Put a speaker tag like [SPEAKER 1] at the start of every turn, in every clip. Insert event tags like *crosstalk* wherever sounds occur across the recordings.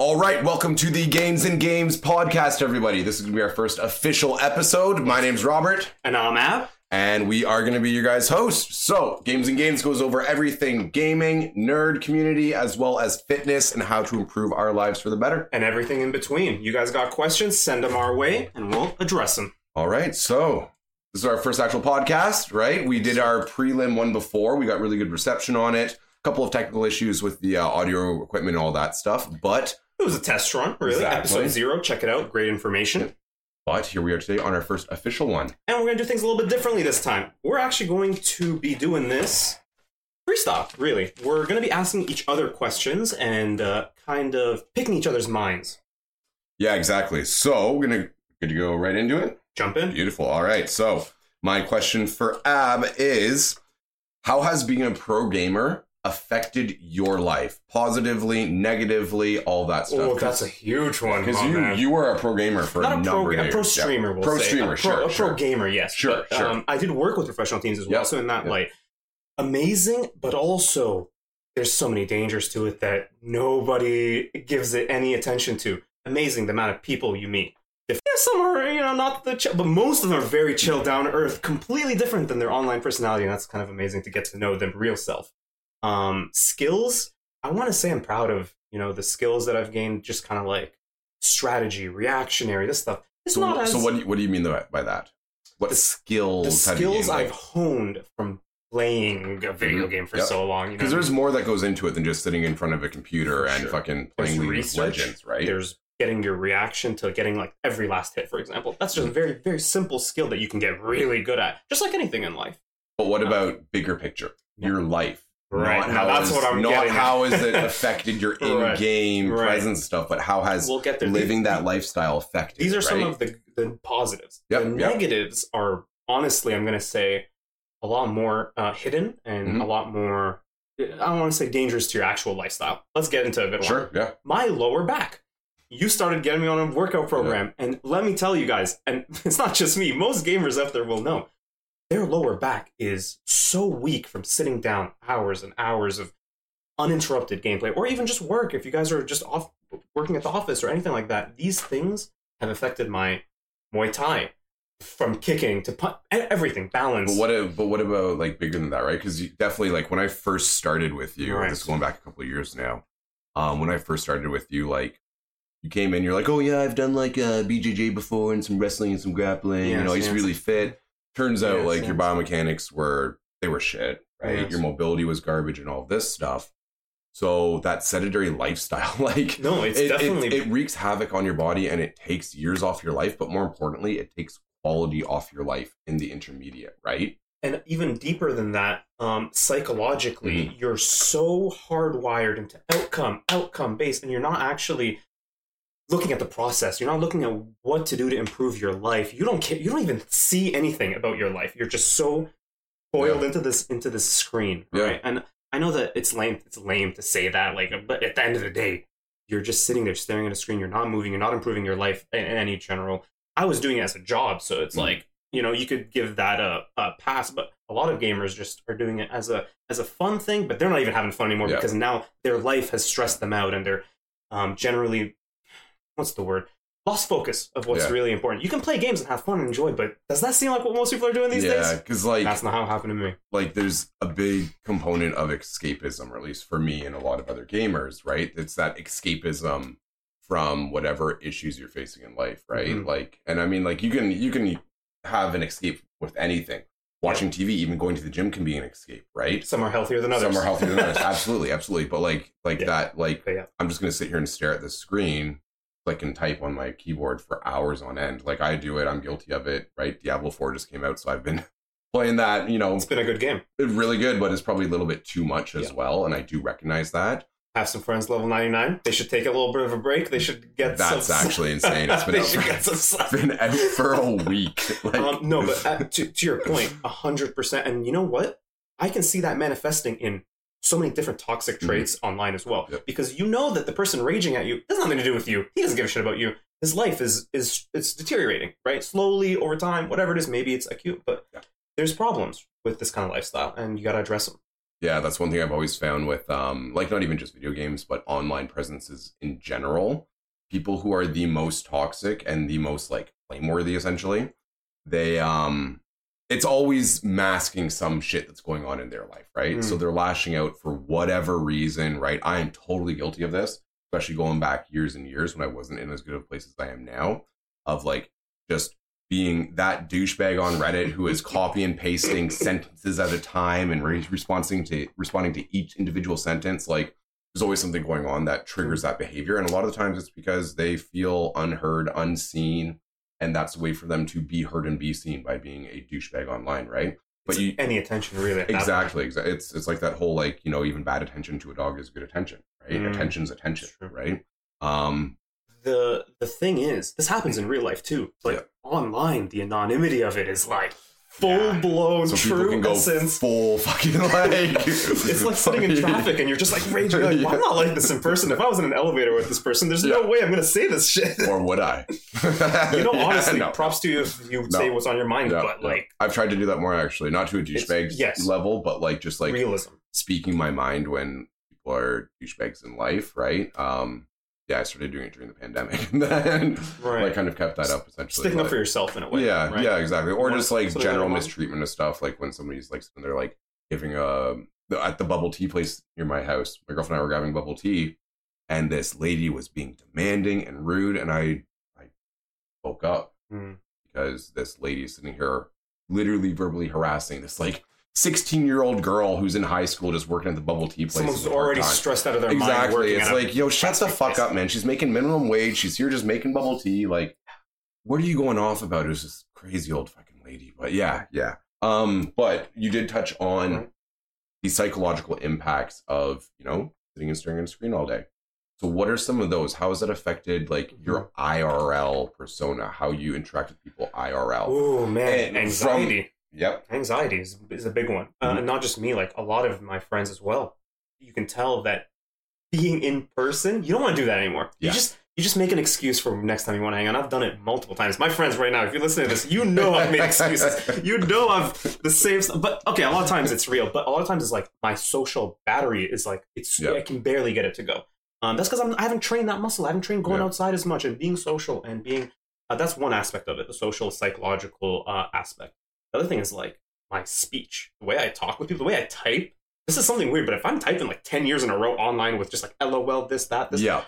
[SPEAKER 1] All right, welcome to the Games and Games podcast, everybody. This is going to be our first official episode. My name's Robert,
[SPEAKER 2] And I'm Ab.
[SPEAKER 1] and we are going to be your guys' hosts. So, Games and Games goes over everything gaming, nerd community, as well as fitness and how to improve our lives for the better.
[SPEAKER 2] And everything in between. You guys got questions? Send them our way and we'll address them.
[SPEAKER 1] All right, so this is our first actual podcast, right? We did our prelim one before. We got really good reception on it. A couple of technical issues with the uh, audio equipment and all that stuff, but
[SPEAKER 2] It was a test run, really.
[SPEAKER 1] Exactly.
[SPEAKER 2] Episode zero. Check it out. Great information.
[SPEAKER 1] but here we are today on our first official one.
[SPEAKER 2] And we're going to do things a little bit differently this time. We're actually going to be doing this freestyle, really. We're going to be asking each other questions and uh, kind of picking each other's minds.
[SPEAKER 1] Yeah, exactly. So we're gonna good to go right into it.
[SPEAKER 2] Jump in.
[SPEAKER 1] Beautiful. All right. So my question for Ab is, how has being a pro gamer affected your life positively, negatively, all that stuff?
[SPEAKER 2] Oh, that's a huge one.
[SPEAKER 1] because you
[SPEAKER 2] man.
[SPEAKER 1] you were a pro gamer for
[SPEAKER 2] not
[SPEAKER 1] a
[SPEAKER 2] a pro,
[SPEAKER 1] number of
[SPEAKER 2] a
[SPEAKER 1] years.
[SPEAKER 2] pro
[SPEAKER 1] Yeah.
[SPEAKER 2] streamer, we'll
[SPEAKER 1] Pro
[SPEAKER 2] say.
[SPEAKER 1] streamer,
[SPEAKER 2] a pro,
[SPEAKER 1] sure,
[SPEAKER 2] a pro
[SPEAKER 1] sure.
[SPEAKER 2] gamer, yes.
[SPEAKER 1] Sure,
[SPEAKER 2] but,
[SPEAKER 1] sure.
[SPEAKER 2] Um, I did work with professional teams as well,
[SPEAKER 1] Yep.
[SPEAKER 2] so in that
[SPEAKER 1] Yep.
[SPEAKER 2] light, amazing, but also there's so many dangers to it that nobody gives it any attention to. Amazing the amount of people you meet. If yeah, some are you know not the chill, but most of them are very chill, down to earth, completely different than their online personality, and that's kind of amazing to get to know them real self. Um, skills, I want to say I'm proud of you know the skills that I've gained, just kind of like strategy, reactionary, this stuff. It's
[SPEAKER 1] So,
[SPEAKER 2] not as
[SPEAKER 1] so what do you, what do you mean by by that? What
[SPEAKER 2] The-
[SPEAKER 1] skills?
[SPEAKER 2] the
[SPEAKER 1] have you
[SPEAKER 2] skills I've honed from playing a video
[SPEAKER 1] Mhm.
[SPEAKER 2] game for
[SPEAKER 1] Yep.
[SPEAKER 2] so long. You know,
[SPEAKER 1] Because there's more that goes into it than just sitting in front of a computer and
[SPEAKER 2] Sure.
[SPEAKER 1] fucking playing League of Legends, right?
[SPEAKER 2] There's getting your reaction to getting like every last hit, for example. That's just a very, very simple skill that you can get really good at, just like anything in life.
[SPEAKER 1] But what about bigger picture? Your life.
[SPEAKER 2] Right.
[SPEAKER 1] Not
[SPEAKER 2] Now
[SPEAKER 1] how
[SPEAKER 2] that's
[SPEAKER 1] is-
[SPEAKER 2] what I'm
[SPEAKER 1] not
[SPEAKER 2] getting
[SPEAKER 1] how has it *laughs* affected your in-game
[SPEAKER 2] Right.
[SPEAKER 1] presence stuff, but how has
[SPEAKER 2] We'll get there.
[SPEAKER 1] living that lifestyle affected?
[SPEAKER 2] These are some of the, the positives.
[SPEAKER 1] Yep,
[SPEAKER 2] the
[SPEAKER 1] yep.
[SPEAKER 2] negatives are honestly, I'm going to say, a lot more uh, hidden and
[SPEAKER 1] Mhm.
[SPEAKER 2] a lot more. I don't want to say dangerous to your actual lifestyle. Let's get into a one.
[SPEAKER 1] sure, yeah.
[SPEAKER 2] my lower back. You started getting me on a workout program, and let me tell you guys, and *laughs* it's not just me, most gamers out there will know their lower back is so weak from sitting down hours and hours of uninterrupted gameplay, or even just work. If you guys are just off working at the office or anything like that, these things have affected my Muay Thai from kicking to pun- everything, balance.
[SPEAKER 1] But what? But what about like bigger than that, right? Because definitely, like when I first started with you,
[SPEAKER 2] Right.
[SPEAKER 1] this is going back a couple of years now. Um, when I first started with you, like you came in, you're like, oh yeah, I've done like uh, BJJ before and some wrestling and some grappling. you know, I used to
[SPEAKER 2] yes.
[SPEAKER 1] really fit. Turns out,
[SPEAKER 2] Yes,
[SPEAKER 1] like your biomechanics were they were shit, right?
[SPEAKER 2] Yes.
[SPEAKER 1] Your mobility was garbage and all this stuff. So that sedentary lifestyle, *laughs* like
[SPEAKER 2] no, it's
[SPEAKER 1] it, it-
[SPEAKER 2] definitely
[SPEAKER 1] it, wreaks havoc on your body and it takes years off your life but more importantly it takes quality off your life in the intermediate right
[SPEAKER 2] and even deeper than that um, psychologically
[SPEAKER 1] Mm-hmm.
[SPEAKER 2] you're so hardwired into outcome outcome based and you're not actually looking at the process you're not looking at what to do to improve your life you don't care you don't even see anything about your life you're just so boiled
[SPEAKER 1] Yeah.
[SPEAKER 2] into this into this screen
[SPEAKER 1] Yeah.
[SPEAKER 2] right and i know that it's lame it's lame to say that like but at the end of the day you're just sitting there staring at a screen you're not moving you're not improving your life in in any general i was doing it as a job so it's
[SPEAKER 1] Mhm.
[SPEAKER 2] like you know you could give that a, a pass but a lot of gamers just are doing it as a as a fun thing but they're not even having fun anymore
[SPEAKER 1] Yeah.
[SPEAKER 2] because now their life has stressed them out and they're um, generally what's the word lost focus of what's
[SPEAKER 1] Yeah.
[SPEAKER 2] really important you can play games and have fun and enjoy but does that seem like what most people are doing these
[SPEAKER 1] yeah
[SPEAKER 2] days
[SPEAKER 1] because like
[SPEAKER 2] that's not how it happened to me
[SPEAKER 1] like there's a big component of escapism or at least for me and a lot of other gamers right it's that escapism from whatever issues you're facing in life right
[SPEAKER 2] Mhm.
[SPEAKER 1] like and i mean like you can you can have an escape with anything watching tv even going to the gym can be an escape right
[SPEAKER 2] some are healthier than others
[SPEAKER 1] Some are healthier than others. *laughs* Absolutely, absolutely. But like like
[SPEAKER 2] Yeah.
[SPEAKER 1] that, like
[SPEAKER 2] yeah.
[SPEAKER 1] I'm just gonna sit here and stare at the screen, click and type on my keyboard for hours on end. Like I do it, I'm guilty of it, right? Diablo 4 just came out, so I've been *laughs* playing that, you know,
[SPEAKER 2] it's been a good game
[SPEAKER 1] really good, but it's probably a little bit too much as
[SPEAKER 2] Yeah.
[SPEAKER 1] well. And I do recognize that.
[SPEAKER 2] have some friends level 99 they should take a little bit of a break they should get
[SPEAKER 1] That's
[SPEAKER 2] some
[SPEAKER 1] actually *laughs* insane. It's been
[SPEAKER 2] they
[SPEAKER 1] out
[SPEAKER 2] should
[SPEAKER 1] for,
[SPEAKER 2] get some
[SPEAKER 1] it's been out for a *laughs* week. Like,
[SPEAKER 2] um, no, but uh, to, to your point, hundred percent. And you know what? I can see that manifesting in so many different toxic
[SPEAKER 1] Mhm.
[SPEAKER 2] traits online as well.
[SPEAKER 1] Yep.
[SPEAKER 2] Because you know that the person raging at you has nothing to do with you. He doesn't give a shit about you. His life is is it's deteriorating, right? Slowly over time, whatever it is. Maybe it's acute, but
[SPEAKER 1] Yeah.
[SPEAKER 2] there's problems with this kind of lifestyle, and you got to address them.
[SPEAKER 1] Yeah, that's one thing I've always found with um like not even just video games, but online presences in general. People who are the most toxic and the most like blameworthy essentially, they um it's always masking some shit that's going on in their life, right?
[SPEAKER 2] Mm.
[SPEAKER 1] So they're lashing out for whatever reason, right? I am totally guilty of this, especially going back years and years when I wasn't in as good of a place as I am now, of like just being that douchebag on Reddit who is *laughs* copy and pasting sentences at a time and re- responding to responding to each individual sentence. Like there's always something going on that triggers that behavior, and a lot of the times it's because they feel unheard, unseen, and that's a way for them to be heard and be seen by being a douchebag online, right? But
[SPEAKER 2] It's
[SPEAKER 1] you
[SPEAKER 2] any attention really.
[SPEAKER 1] exactly, exactly. It's it's like that whole like you know even bad attention to a dog is good attention, right?
[SPEAKER 2] Mm.
[SPEAKER 1] Attention's attention, right? Um,
[SPEAKER 2] the the thing is, this happens in real life too. Like
[SPEAKER 1] Yeah.
[SPEAKER 2] online, the anonymity of it is like full
[SPEAKER 1] Yeah.
[SPEAKER 2] blown
[SPEAKER 1] so
[SPEAKER 2] true essence.
[SPEAKER 1] full fucking *laughs* like
[SPEAKER 2] it's like *laughs* sitting in traffic and you're just like raging. Like, well, I'm not like this in person. If I was in an elevator with this person, there's no way I'm gonna say this shit.
[SPEAKER 1] or would I? *laughs*
[SPEAKER 2] you know,
[SPEAKER 1] Yeah,
[SPEAKER 2] honestly,
[SPEAKER 1] no.
[SPEAKER 2] props to you if you
[SPEAKER 1] No.
[SPEAKER 2] say what's on your mind.
[SPEAKER 1] Yeah,
[SPEAKER 2] but
[SPEAKER 1] yeah.
[SPEAKER 2] like
[SPEAKER 1] I've tried to do that more actually, not to a douchebag
[SPEAKER 2] yes.
[SPEAKER 1] level, but like just like
[SPEAKER 2] realism.
[SPEAKER 1] speaking my mind when people are douchebags in life, right? Um, yeah, I started doing it during the pandemic, *laughs* and then
[SPEAKER 2] Right.
[SPEAKER 1] I kind of kept that up essentially.
[SPEAKER 2] Sticking up for yourself in a way.
[SPEAKER 1] yeah,
[SPEAKER 2] right?
[SPEAKER 1] yeah, exactly. Or just like general mistreatment of stuff, like when somebody's like sitting there like giving a at the bubble tea place near my house. My girlfriend and I were grabbing bubble tea, and this lady was being demanding and rude, and I I woke up
[SPEAKER 2] Hmm.
[SPEAKER 1] because this lady is sitting here literally verbally harassing this like 16 year old girl who's in high school just working at the bubble tea place.
[SPEAKER 2] Someone's already stressed out of their mind.
[SPEAKER 1] Exactly. It's like, yo, shut the fuck
[SPEAKER 2] place.
[SPEAKER 1] up, man. She's making minimum wage. She's here just making bubble tea. Like, what are you going off about? It was this crazy old fucking lady. But yeah, yeah. Um, but you did touch on the psychological impacts of, you know, sitting and staring at a screen all day. So what are some of those? How has that affected like your IRL persona? How you interact with people IRL?
[SPEAKER 2] Oh man,
[SPEAKER 1] And
[SPEAKER 2] anxiety.
[SPEAKER 1] Yep.
[SPEAKER 2] anxiety is, is a big one uh,
[SPEAKER 1] Mhm.
[SPEAKER 2] and not just me like a lot of my friends as well you can tell that being in person you don't want to do that anymore
[SPEAKER 1] Yeah.
[SPEAKER 2] you just you just make an excuse for next time you want to hang out i've done it multiple times my friends right now if you're listening to this you know i've made excuses *laughs* you know i've the same stuff but okay a lot of times it's real but a lot of times it's like my social battery is like it's
[SPEAKER 1] Yeah.
[SPEAKER 2] i can barely get it to go um, that's because i haven't trained that muscle i haven't trained going
[SPEAKER 1] Yeah.
[SPEAKER 2] outside as much and being social and being uh, that's one aspect of it the social psychological uh, aspect the other thing is like my speech, the way I talk with people, the way I type. This is something weird, but if I'm typing like 10 years in a row online with just like LOL, this, that, this,
[SPEAKER 1] Yeah.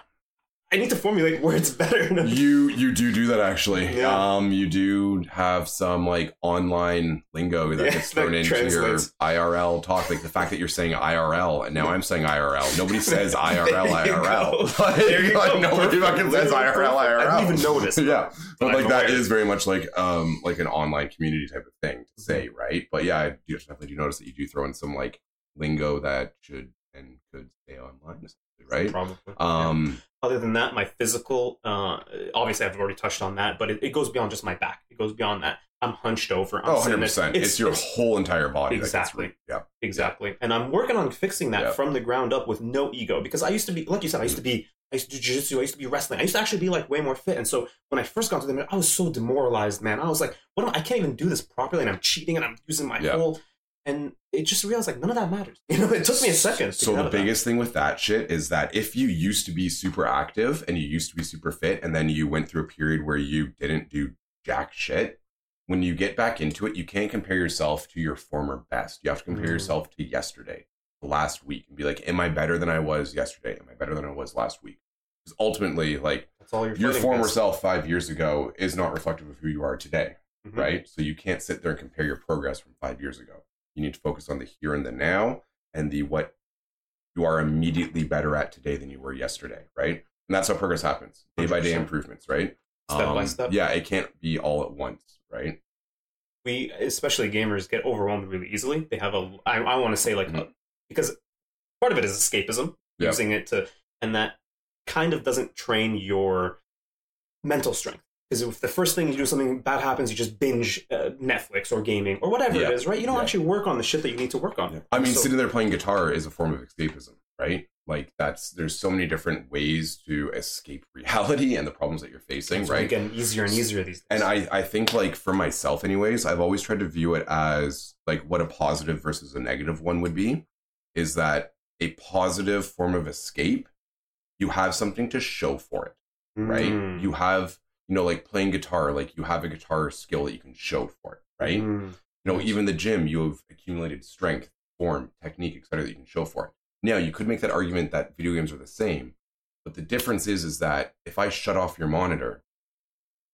[SPEAKER 2] I need to formulate *laughs* words better.
[SPEAKER 1] you you do do that actually.
[SPEAKER 2] Yeah.
[SPEAKER 1] Um, you do have some like online lingo that
[SPEAKER 2] Yeah,
[SPEAKER 1] gets thrown
[SPEAKER 2] that
[SPEAKER 1] into
[SPEAKER 2] translates.
[SPEAKER 1] your IRL talk. Like the fact that you're saying IRL and now I'm saying IRL. Nobody *laughs* says IRL IRL. Like,
[SPEAKER 2] There you
[SPEAKER 1] like,
[SPEAKER 2] go.
[SPEAKER 1] nobody
[SPEAKER 2] Perfect.
[SPEAKER 1] fucking says
[SPEAKER 2] Literally
[SPEAKER 1] IRL.
[SPEAKER 2] I
[SPEAKER 1] IRL.
[SPEAKER 2] didn't even notice. *laughs*
[SPEAKER 1] yeah, but like that is very much like um like an online community type of thing to say,
[SPEAKER 2] Mm-hmm.
[SPEAKER 1] right? But yeah, I do definitely do notice that you do throw in some like lingo that should and could stay online, right?
[SPEAKER 2] Probably.
[SPEAKER 1] Um,
[SPEAKER 2] Other than that, my physical, uh, obviously I've already touched on that, but it, it goes beyond just my back. It goes beyond that. I'm hunched over. I'm
[SPEAKER 1] oh, 100
[SPEAKER 2] sitting there.
[SPEAKER 1] percent. It's, your whole entire body.
[SPEAKER 2] Exactly.
[SPEAKER 1] yeah.
[SPEAKER 2] Exactly. And I'm working on fixing that
[SPEAKER 1] Yeah.
[SPEAKER 2] from the ground up with no ego because I used to be, like you said, I used to be, I used to do jiu-jitsu, I used to be wrestling. I used to actually be like way more fit. And so when I first got to them, I was so demoralized, man. I was like, what am I, I can't even do this properly and I'm cheating and I'm using my
[SPEAKER 1] Yeah.
[SPEAKER 2] whole, and it just realized like none of that matters. *laughs* You know, it took me a second.
[SPEAKER 1] So the
[SPEAKER 2] of that.
[SPEAKER 1] biggest thing with that shit is that if you used to be super active and you used to be super fit, and then you went through a period where you didn't do jack shit, when you get back into it, you can't compare yourself to your former best. You have to compare
[SPEAKER 2] Mm.
[SPEAKER 1] yourself to yesterday, the last week, and be like, "Am I better than I was yesterday? Am I better than I was last week?" Because ultimately, like
[SPEAKER 2] That's all
[SPEAKER 1] your former
[SPEAKER 2] against.
[SPEAKER 1] self five years ago is not reflective of who you are today.
[SPEAKER 2] Mhm.
[SPEAKER 1] right? So you can't sit there and compare your progress from five years ago. You need to focus on the here and the now and the what you are immediately better at today than you were yesterday, right? And that's how progress happens, day by day improvements, right? Um,
[SPEAKER 2] Step by step.
[SPEAKER 1] Yeah, it can't be all at once, right?
[SPEAKER 2] we especially gamers get overwhelmed really easily they have a i, I want to say like
[SPEAKER 1] Mhm.
[SPEAKER 2] a, because part of it is escapism
[SPEAKER 1] Yeah.
[SPEAKER 2] using it to and that kind of doesn't train your mental strength because if the first thing you do something bad happens you just binge uh, netflix or gaming or whatever
[SPEAKER 1] Yeah.
[SPEAKER 2] it is right you don't
[SPEAKER 1] Yeah.
[SPEAKER 2] actually work on the shit that you need to work on
[SPEAKER 1] I mean,
[SPEAKER 2] So-
[SPEAKER 1] sitting there playing guitar is a form of escapism, right? Like that's there's so many different ways to escape *laughs* reality and the problems that you're facing,
[SPEAKER 2] it's
[SPEAKER 1] right?
[SPEAKER 2] getting easier and easier these days
[SPEAKER 1] and I, I think like for myself anyways i've always tried to view it as like what a positive versus a negative one would be is that a positive form of escape, you have something to show for it, right?
[SPEAKER 2] Mm.
[SPEAKER 1] You have, you know, like playing guitar, like you have a guitar skill that you can show for it, right?
[SPEAKER 2] Mm.
[SPEAKER 1] You know, even the gym, you have accumulated strength, form, technique, etc. that you can show for it. Now, you could make that argument that video games are the same, but the difference is, is that if I shut off your monitor,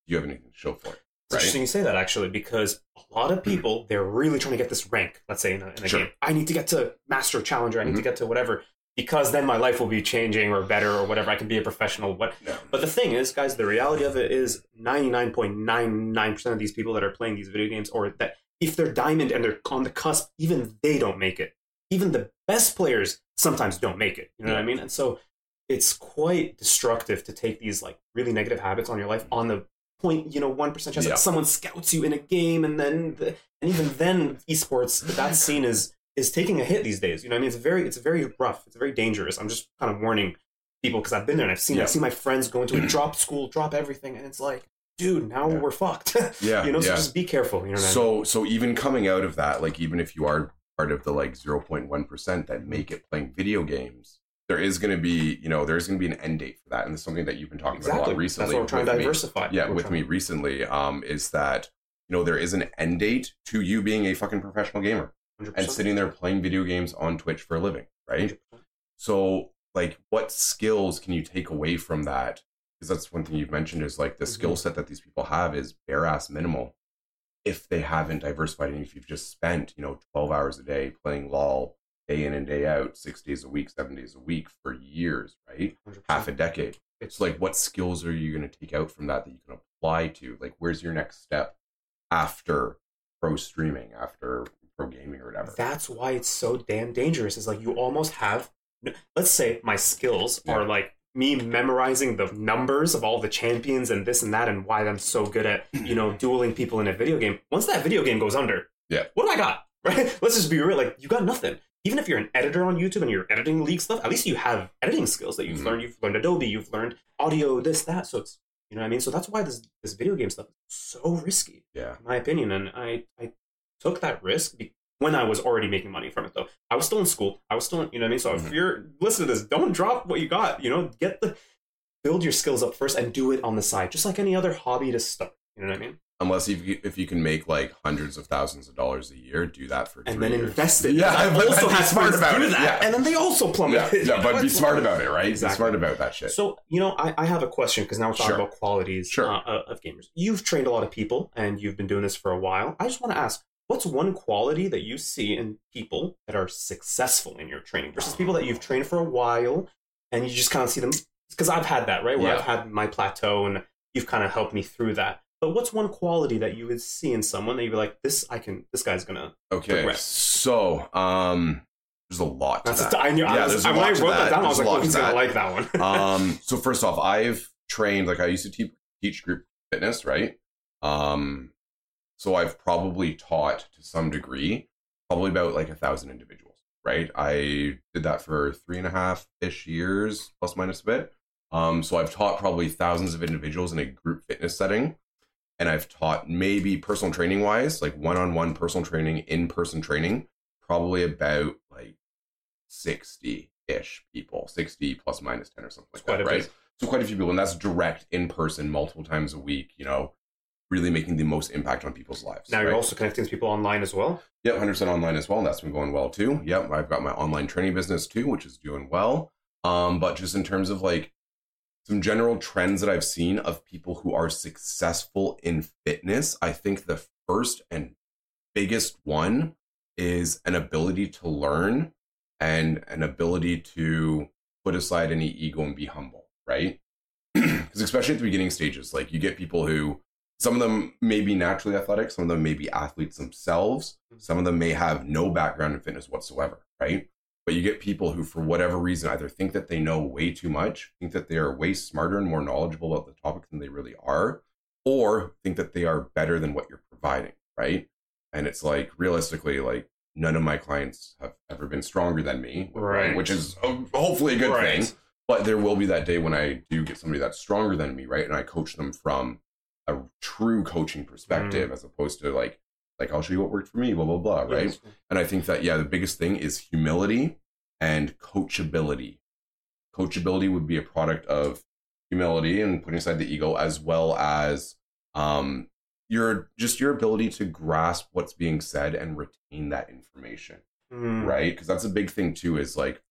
[SPEAKER 1] do you have anything to show for it?
[SPEAKER 2] It's interesting you say that actually because a lot of people they're really trying to get this rank. Let's say in a, in a
[SPEAKER 1] Sure.
[SPEAKER 2] game, I need to get to master challenger. I need to
[SPEAKER 1] Mhm.
[SPEAKER 2] get to whatever because then my life will be changing or better or whatever. I can be a professional. What?
[SPEAKER 1] No.
[SPEAKER 2] But the thing is, guys, the reality of it is ninety nine point nine nine percent of these people that are playing these video games, or that if they're diamond and they're on the cusp, even they don't make it. Even the best players sometimes don't make it. You know what I mean? And so it's quite destructive to take these like really negative habits on your life on the point you know one percent chance
[SPEAKER 1] Yeah.
[SPEAKER 2] that someone scouts you in a game and then the, and even then esports that scene is is taking a hit these days you know i mean it's very it's very rough it's very dangerous i'm just kind of warning people because i've been there and i've seen
[SPEAKER 1] Yeah.
[SPEAKER 2] i've seen my friends go into a *clears throat* drop school drop everything and it's like dude now
[SPEAKER 1] Yeah.
[SPEAKER 2] we're fucked *laughs*
[SPEAKER 1] Yeah,
[SPEAKER 2] you know so
[SPEAKER 1] yeah.
[SPEAKER 2] just be careful you know what I mean?
[SPEAKER 1] So so even coming out of that, like even if you are part of the like 0.1% that make it playing video games, there is going to be, you know, there's going to be an end date for that. And it's something that you've been talking about a lot recently.
[SPEAKER 2] that's what we're trying to
[SPEAKER 1] with me.
[SPEAKER 2] diversify
[SPEAKER 1] Yeah,
[SPEAKER 2] We're
[SPEAKER 1] with me recently, um, is that, you know, there is an end date to you being a fucking professional gamer
[SPEAKER 2] 100%.
[SPEAKER 1] and sitting there playing video games on Twitch for a living, right?
[SPEAKER 2] 100%.
[SPEAKER 1] So, like, what skills can you take away from that? Because that's one thing you've mentioned is like the
[SPEAKER 2] Mhm.
[SPEAKER 1] skill set that these people have is bare ass minimal if they haven't diversified and if you've just spent, you know, 12 hours a day playing LOL day in and day out, six days a week, seven days a week for years, right?
[SPEAKER 2] 100%.
[SPEAKER 1] Half a decade. It's like, what skills are you going to take out from that that you can apply to? Like, where's your next step after pro streaming, after pro gaming or whatever?
[SPEAKER 2] That's why it's so damn dangerous. Is like you almost have, let's say my skills
[SPEAKER 1] Yeah.
[SPEAKER 2] are like me memorizing the numbers of all the champions and this and that and why I'm so good at you know *clears throat* dueling people in a video game. Once that video game goes under,
[SPEAKER 1] Yeah.
[SPEAKER 2] what do I got? *laughs* Right? Let's just be real. Like you got nothing. Even if you're an editor on YouTube and you're editing league stuff, at least you have editing skills that you've
[SPEAKER 1] Mhm.
[SPEAKER 2] learned. You've learned Adobe, you've learned audio, this, that. So it's you know what I mean. So that's why this this video game stuff is so risky
[SPEAKER 1] yeah.
[SPEAKER 2] in my opinion. And I, I took that risk be- when I was already making money from it, though. I was still in school. I was still, in, you know what I mean? So if
[SPEAKER 1] Mhm.
[SPEAKER 2] you're listening to this, don't drop what you got. You know, get the, build your skills up first and do it on the side, just like any other hobby to start. You know what I mean?
[SPEAKER 1] Unless if you, if you can make like hundreds of thousands of dollars a year, do that for
[SPEAKER 2] And then
[SPEAKER 1] years.
[SPEAKER 2] invest it. *laughs*
[SPEAKER 1] Yeah,
[SPEAKER 2] I also
[SPEAKER 1] be
[SPEAKER 2] have
[SPEAKER 1] smart about it.
[SPEAKER 2] that,
[SPEAKER 1] Yeah.
[SPEAKER 2] and then they also plummet.
[SPEAKER 1] Yeah, yeah, but be smart *laughs* about it, right?
[SPEAKER 2] Exactly.
[SPEAKER 1] Be smart about that shit.
[SPEAKER 2] So, you know, I, I have a question because now we're talking
[SPEAKER 1] Sure.
[SPEAKER 2] about qualities
[SPEAKER 1] Sure.
[SPEAKER 2] uh, of gamers. You've trained a lot of people and you've been doing this for a while. I just want to ask what's one quality that you see in people that are successful in your training versus people that you've trained for a while and you just kind of see them? Because I've had that, right? Where
[SPEAKER 1] Yeah.
[SPEAKER 2] I've had my plateau and you've kind of helped me through that. But what's one quality that you would see in someone that you'd be like, this, I can, this guy's gonna.
[SPEAKER 1] okay,
[SPEAKER 2] progress.
[SPEAKER 1] so um, there's a lot to
[SPEAKER 2] That's
[SPEAKER 1] that.
[SPEAKER 2] a, I knew, I
[SPEAKER 1] Yeah,
[SPEAKER 2] was,
[SPEAKER 1] there's a
[SPEAKER 2] I, when I
[SPEAKER 1] lot to
[SPEAKER 2] wrote that,
[SPEAKER 1] that.
[SPEAKER 2] down, I was like,
[SPEAKER 1] a
[SPEAKER 2] oh, he's gonna like that one. *laughs* *laughs*
[SPEAKER 1] um, so first off, I've trained like I used to te- teach group fitness, right? Um, so I've probably taught to some degree, probably about like a thousand individuals, right? I did that for three and a half ish years, plus minus a bit. Um, so I've taught probably thousands of individuals in a group fitness setting, and I've taught maybe personal training wise, like one on one personal training, in person training, probably about like sixty ish people, sixty plus minus ten or something like that, right?
[SPEAKER 2] bit.
[SPEAKER 1] So quite a few people, and that's direct in person, multiple times a week. You know, really making the most impact on people's lives.
[SPEAKER 2] Now you're also connecting to people online as well.
[SPEAKER 1] Yeah, 100% online as well. And that's been going well too. Yep, I've got my online training business too, which is doing well. Um, but just in terms of like some general trends that I've seen of people who are successful in fitness, I think the first and biggest one is an ability to learn and an ability to put aside any ego and be humble, right? *clears throat* Because especially at the beginning stages, like you get people who some of them may be naturally athletic, some of them may be athletes themselves, some of them may have no background in fitness whatsoever, right? But you get people who, for whatever reason, either think that they know way too much, think that they are way smarter and more knowledgeable about the topic than they really are, or think that they are better than what you're providing, right? And it's like realistically, like none of my clients have ever been stronger than me,
[SPEAKER 2] Right.
[SPEAKER 1] Which is uh, hopefully a good
[SPEAKER 2] Right.
[SPEAKER 1] thing. But there will be that day when I do get somebody that's stronger than me, right? And I coach them from a true coaching
[SPEAKER 2] Mm.
[SPEAKER 1] perspective as opposed to like, like I'll show you what worked for me, blah blah blah, right?
[SPEAKER 2] Yes.
[SPEAKER 1] And I think that yeah, the biggest thing is humility and coachability. Coachability would be a product of humility and putting aside the ego, as well as um, your just your ability to grasp what's being said and retain that information,
[SPEAKER 2] Mm.
[SPEAKER 1] right? Because that's a big thing too. Is like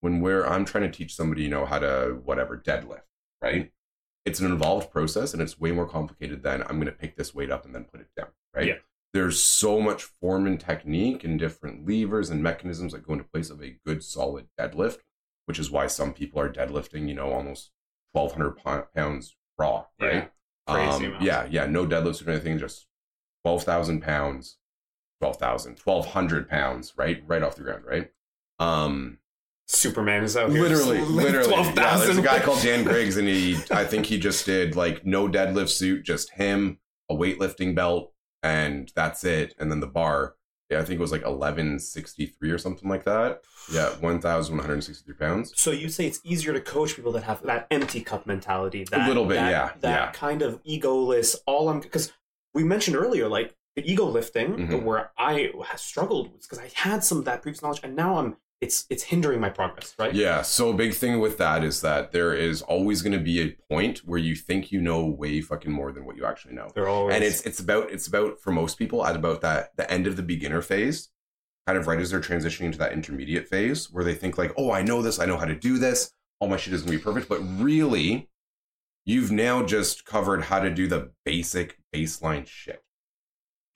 [SPEAKER 1] when we're I'm trying to teach somebody, you know, how to whatever deadlift, right? It's an involved process and it's way more complicated than I'm going to pick this weight up and then put it down, right?
[SPEAKER 2] Yeah.
[SPEAKER 1] There's so much form and technique and different levers and mechanisms that go into place of a good solid deadlift, which is why some people are deadlifting, you know, almost 1,200 pounds raw,
[SPEAKER 2] Yeah.
[SPEAKER 1] right?
[SPEAKER 2] Crazy
[SPEAKER 1] Um, yeah, yeah, no deadlifts or anything, just 12,000 pounds, 12,000, 1,200 pounds, right? Right off the ground, right? Um,
[SPEAKER 2] Superman is out here.
[SPEAKER 1] literally, literally.
[SPEAKER 2] Twelve
[SPEAKER 1] Yeah, there's a guy called Dan Griggs, and he, *laughs* I think he just did like no deadlift suit, just him, a weightlifting belt, and that's it. And then the bar, yeah, I think it was like 1163 or something like that. Yeah, 1,163 pounds.
[SPEAKER 2] So you say it's easier to coach people that have that empty cup mentality, that
[SPEAKER 1] little bit,
[SPEAKER 2] that,
[SPEAKER 1] yeah,
[SPEAKER 2] that
[SPEAKER 1] yeah.
[SPEAKER 2] kind of egoless. All I'm because we mentioned earlier, like the ego lifting,
[SPEAKER 1] Mhm.
[SPEAKER 2] where I has struggled with because I had some of that previous knowledge, and now I'm it's it's hindering my progress, right?
[SPEAKER 1] Yeah, so a big thing with that is that there is always going to be a point where you think you know way fucking more than what you actually know.
[SPEAKER 2] They're always
[SPEAKER 1] and it's it's about it's about for most people at about that the end of the beginner phase kind of right as they're transitioning to that intermediate phase where they think like oh i know this i know how to do this all my shit is going to be perfect but really you've now just covered how to do the basic baseline shit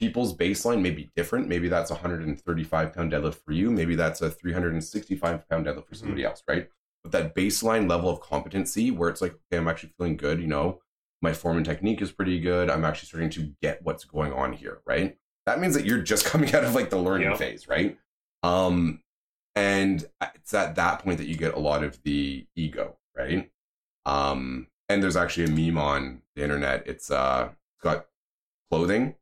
[SPEAKER 1] people's baseline may be different maybe that's a 135 pound deadlift for you maybe that's a 365 pound deadlift for somebody else right but that baseline level of competency where it's like okay i'm actually feeling good you know my form and technique is pretty good. I'm actually starting to get what's going on here, right? That means that you're just *laughs* coming out of like the learning
[SPEAKER 2] Yeah.
[SPEAKER 1] phase, right? Um, and it's at that point that you get a lot of the ego, right? Um, and there's actually a meme on the internet. It's uh, it's got clothing,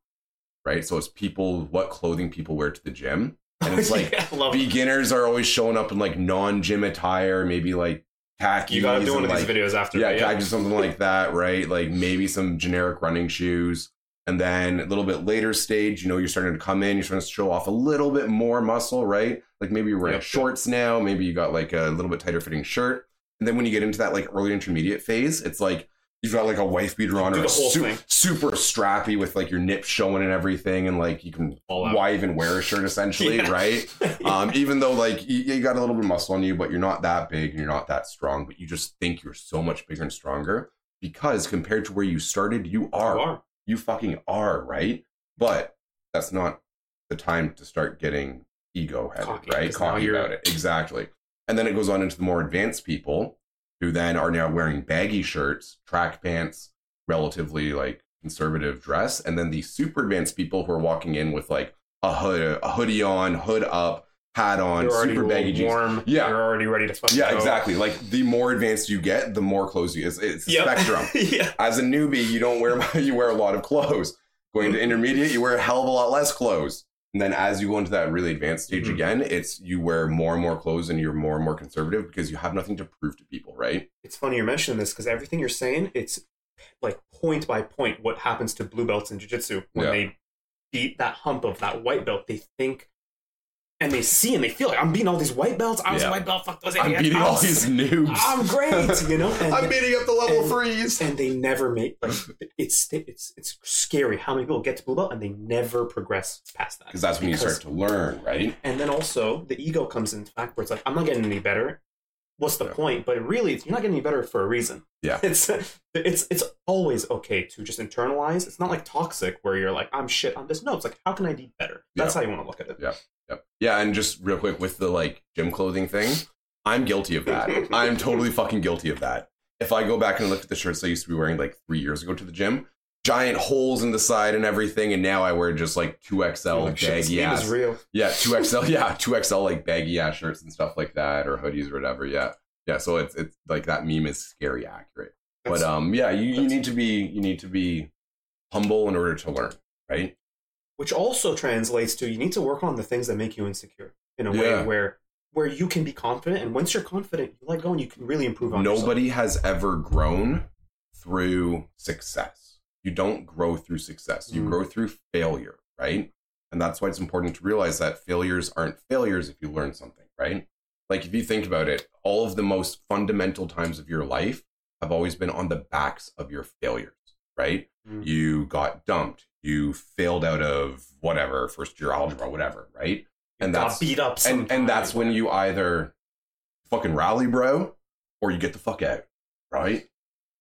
[SPEAKER 1] right? So it's people what clothing people wear to the gym, and it's *laughs* like
[SPEAKER 2] Yeah, love it.
[SPEAKER 1] beginners are always showing up in like non-gym attire, maybe like khakis.
[SPEAKER 2] You gotta do one of these videos after.
[SPEAKER 1] yeah, kind of something like *laughs* that, right? Like maybe some generic running shoes. And then a little bit later stage, you know, you're starting to come in, you're starting to show off a little bit more muscle, right? Like maybe you're wearing
[SPEAKER 2] Yep.
[SPEAKER 1] shorts now, maybe you got like a little bit tighter fitting shirt. And then when you get into that like early intermediate phase, it's like you've got like a wife beater on or su- super strappy with like your nips showing and everything. And like you can, why even wear a shirt essentially, *laughs*
[SPEAKER 2] Yeah.
[SPEAKER 1] right? *laughs* um, even though like you, you got a little bit of muscle on you, but you're not that big and you're not that strong, but you just think you're so much bigger and stronger because compared to where you started, you are.
[SPEAKER 2] You are.
[SPEAKER 1] You fucking are, right? But that's not the time to start getting ego headed,
[SPEAKER 2] right?
[SPEAKER 1] right?
[SPEAKER 2] 'cause now
[SPEAKER 1] Cocky about it. Exactly. And then it goes on into the more advanced people who then are now wearing baggy shirts, track pants, relatively like conservative dress, and then the super advanced people who are walking in with like a hood, a hoodie on, hood up, hat on, super baggy jeans.
[SPEAKER 2] warm.
[SPEAKER 1] Yeah.
[SPEAKER 2] You're already ready to fucking
[SPEAKER 1] Yeah,
[SPEAKER 2] go.
[SPEAKER 1] exactly. Like the more advanced you get, the more clothes you. It's, it's a
[SPEAKER 2] Yep.
[SPEAKER 1] spectrum. *laughs*
[SPEAKER 2] yeah.
[SPEAKER 1] As a newbie, you don't wear *laughs* you wear a lot of clothes. Going to intermediate, you wear a hell of a lot less clothes. And then as you go into that really advanced stage
[SPEAKER 2] Mhm.
[SPEAKER 1] again, it's you wear more and more clothes and you're more and more conservative because you have nothing to prove to people, right?
[SPEAKER 2] It's funny you're mentioning this because everything you're saying, it's like point by point what happens to blue belts in jiu-jitsu when
[SPEAKER 1] Yeah.
[SPEAKER 2] they beat that hump of that white belt. They think and they see and they feel like I'm beating all these white belts. I was
[SPEAKER 1] Yeah.
[SPEAKER 2] a white belt. Fuck those
[SPEAKER 1] I'm beating all these noobs.
[SPEAKER 2] I'm great, you know. *laughs* And,
[SPEAKER 1] I'm beating up the level
[SPEAKER 2] and-
[SPEAKER 1] threes.
[SPEAKER 2] and they never make like *laughs* it's it's it's scary how many people get to blue belt and they never progress past that
[SPEAKER 1] Because that's when you start to learn, right?
[SPEAKER 2] And then also the ego comes into fact where it's like, I'm not getting any better. What's the
[SPEAKER 1] Yeah.
[SPEAKER 2] point? But really, you're not getting any better for a reason.
[SPEAKER 1] Yeah. *laughs*
[SPEAKER 2] It's it's it's always okay to just internalize. It's not like toxic where you're like, I'm shit on this. No, it's like, how can I be better? That's how you want to look at it.
[SPEAKER 1] Yep. Yeah, and just real quick with the like gym clothing thing, I'm guilty of that. *laughs* I'm totally fucking guilty of that. If I go back and look at the shirts I used to be wearing like three years ago to the gym, giant holes in the side and everything, and now I wear just like two XL
[SPEAKER 2] Like,
[SPEAKER 1] baggy ass.
[SPEAKER 2] real.
[SPEAKER 1] Yeah, *laughs* two XL. Yeah, two XL like baggy ass shirts and stuff like that, or hoodies or whatever. Yeah, yeah. So it's it's like that meme is scary accurate.
[SPEAKER 2] That's-
[SPEAKER 1] but um, yeah, you, you need to be you need to be humble in order to learn, right?
[SPEAKER 2] Which also translates to you need to work on the things that make you insecure in a
[SPEAKER 1] Yeah.
[SPEAKER 2] way where where you can be confident. And once you're confident, you let go and you can really improve on yourself.
[SPEAKER 1] Nobody has ever grown through success. You don't grow through success. You
[SPEAKER 2] Mm.
[SPEAKER 1] grow through failure, right? And that's why it's important to realize that failures aren't failures if you learn something, right? like if you think about it, all of the most fundamental times of your life have always been on the backs of your failures, right?
[SPEAKER 2] Mm.
[SPEAKER 1] You got dumped, you failed out of whatever, first year algebra, whatever, right? And
[SPEAKER 2] Got
[SPEAKER 1] that's
[SPEAKER 2] beat up.
[SPEAKER 1] and and that's when you either fucking rally, bro, or you get the fuck out, right?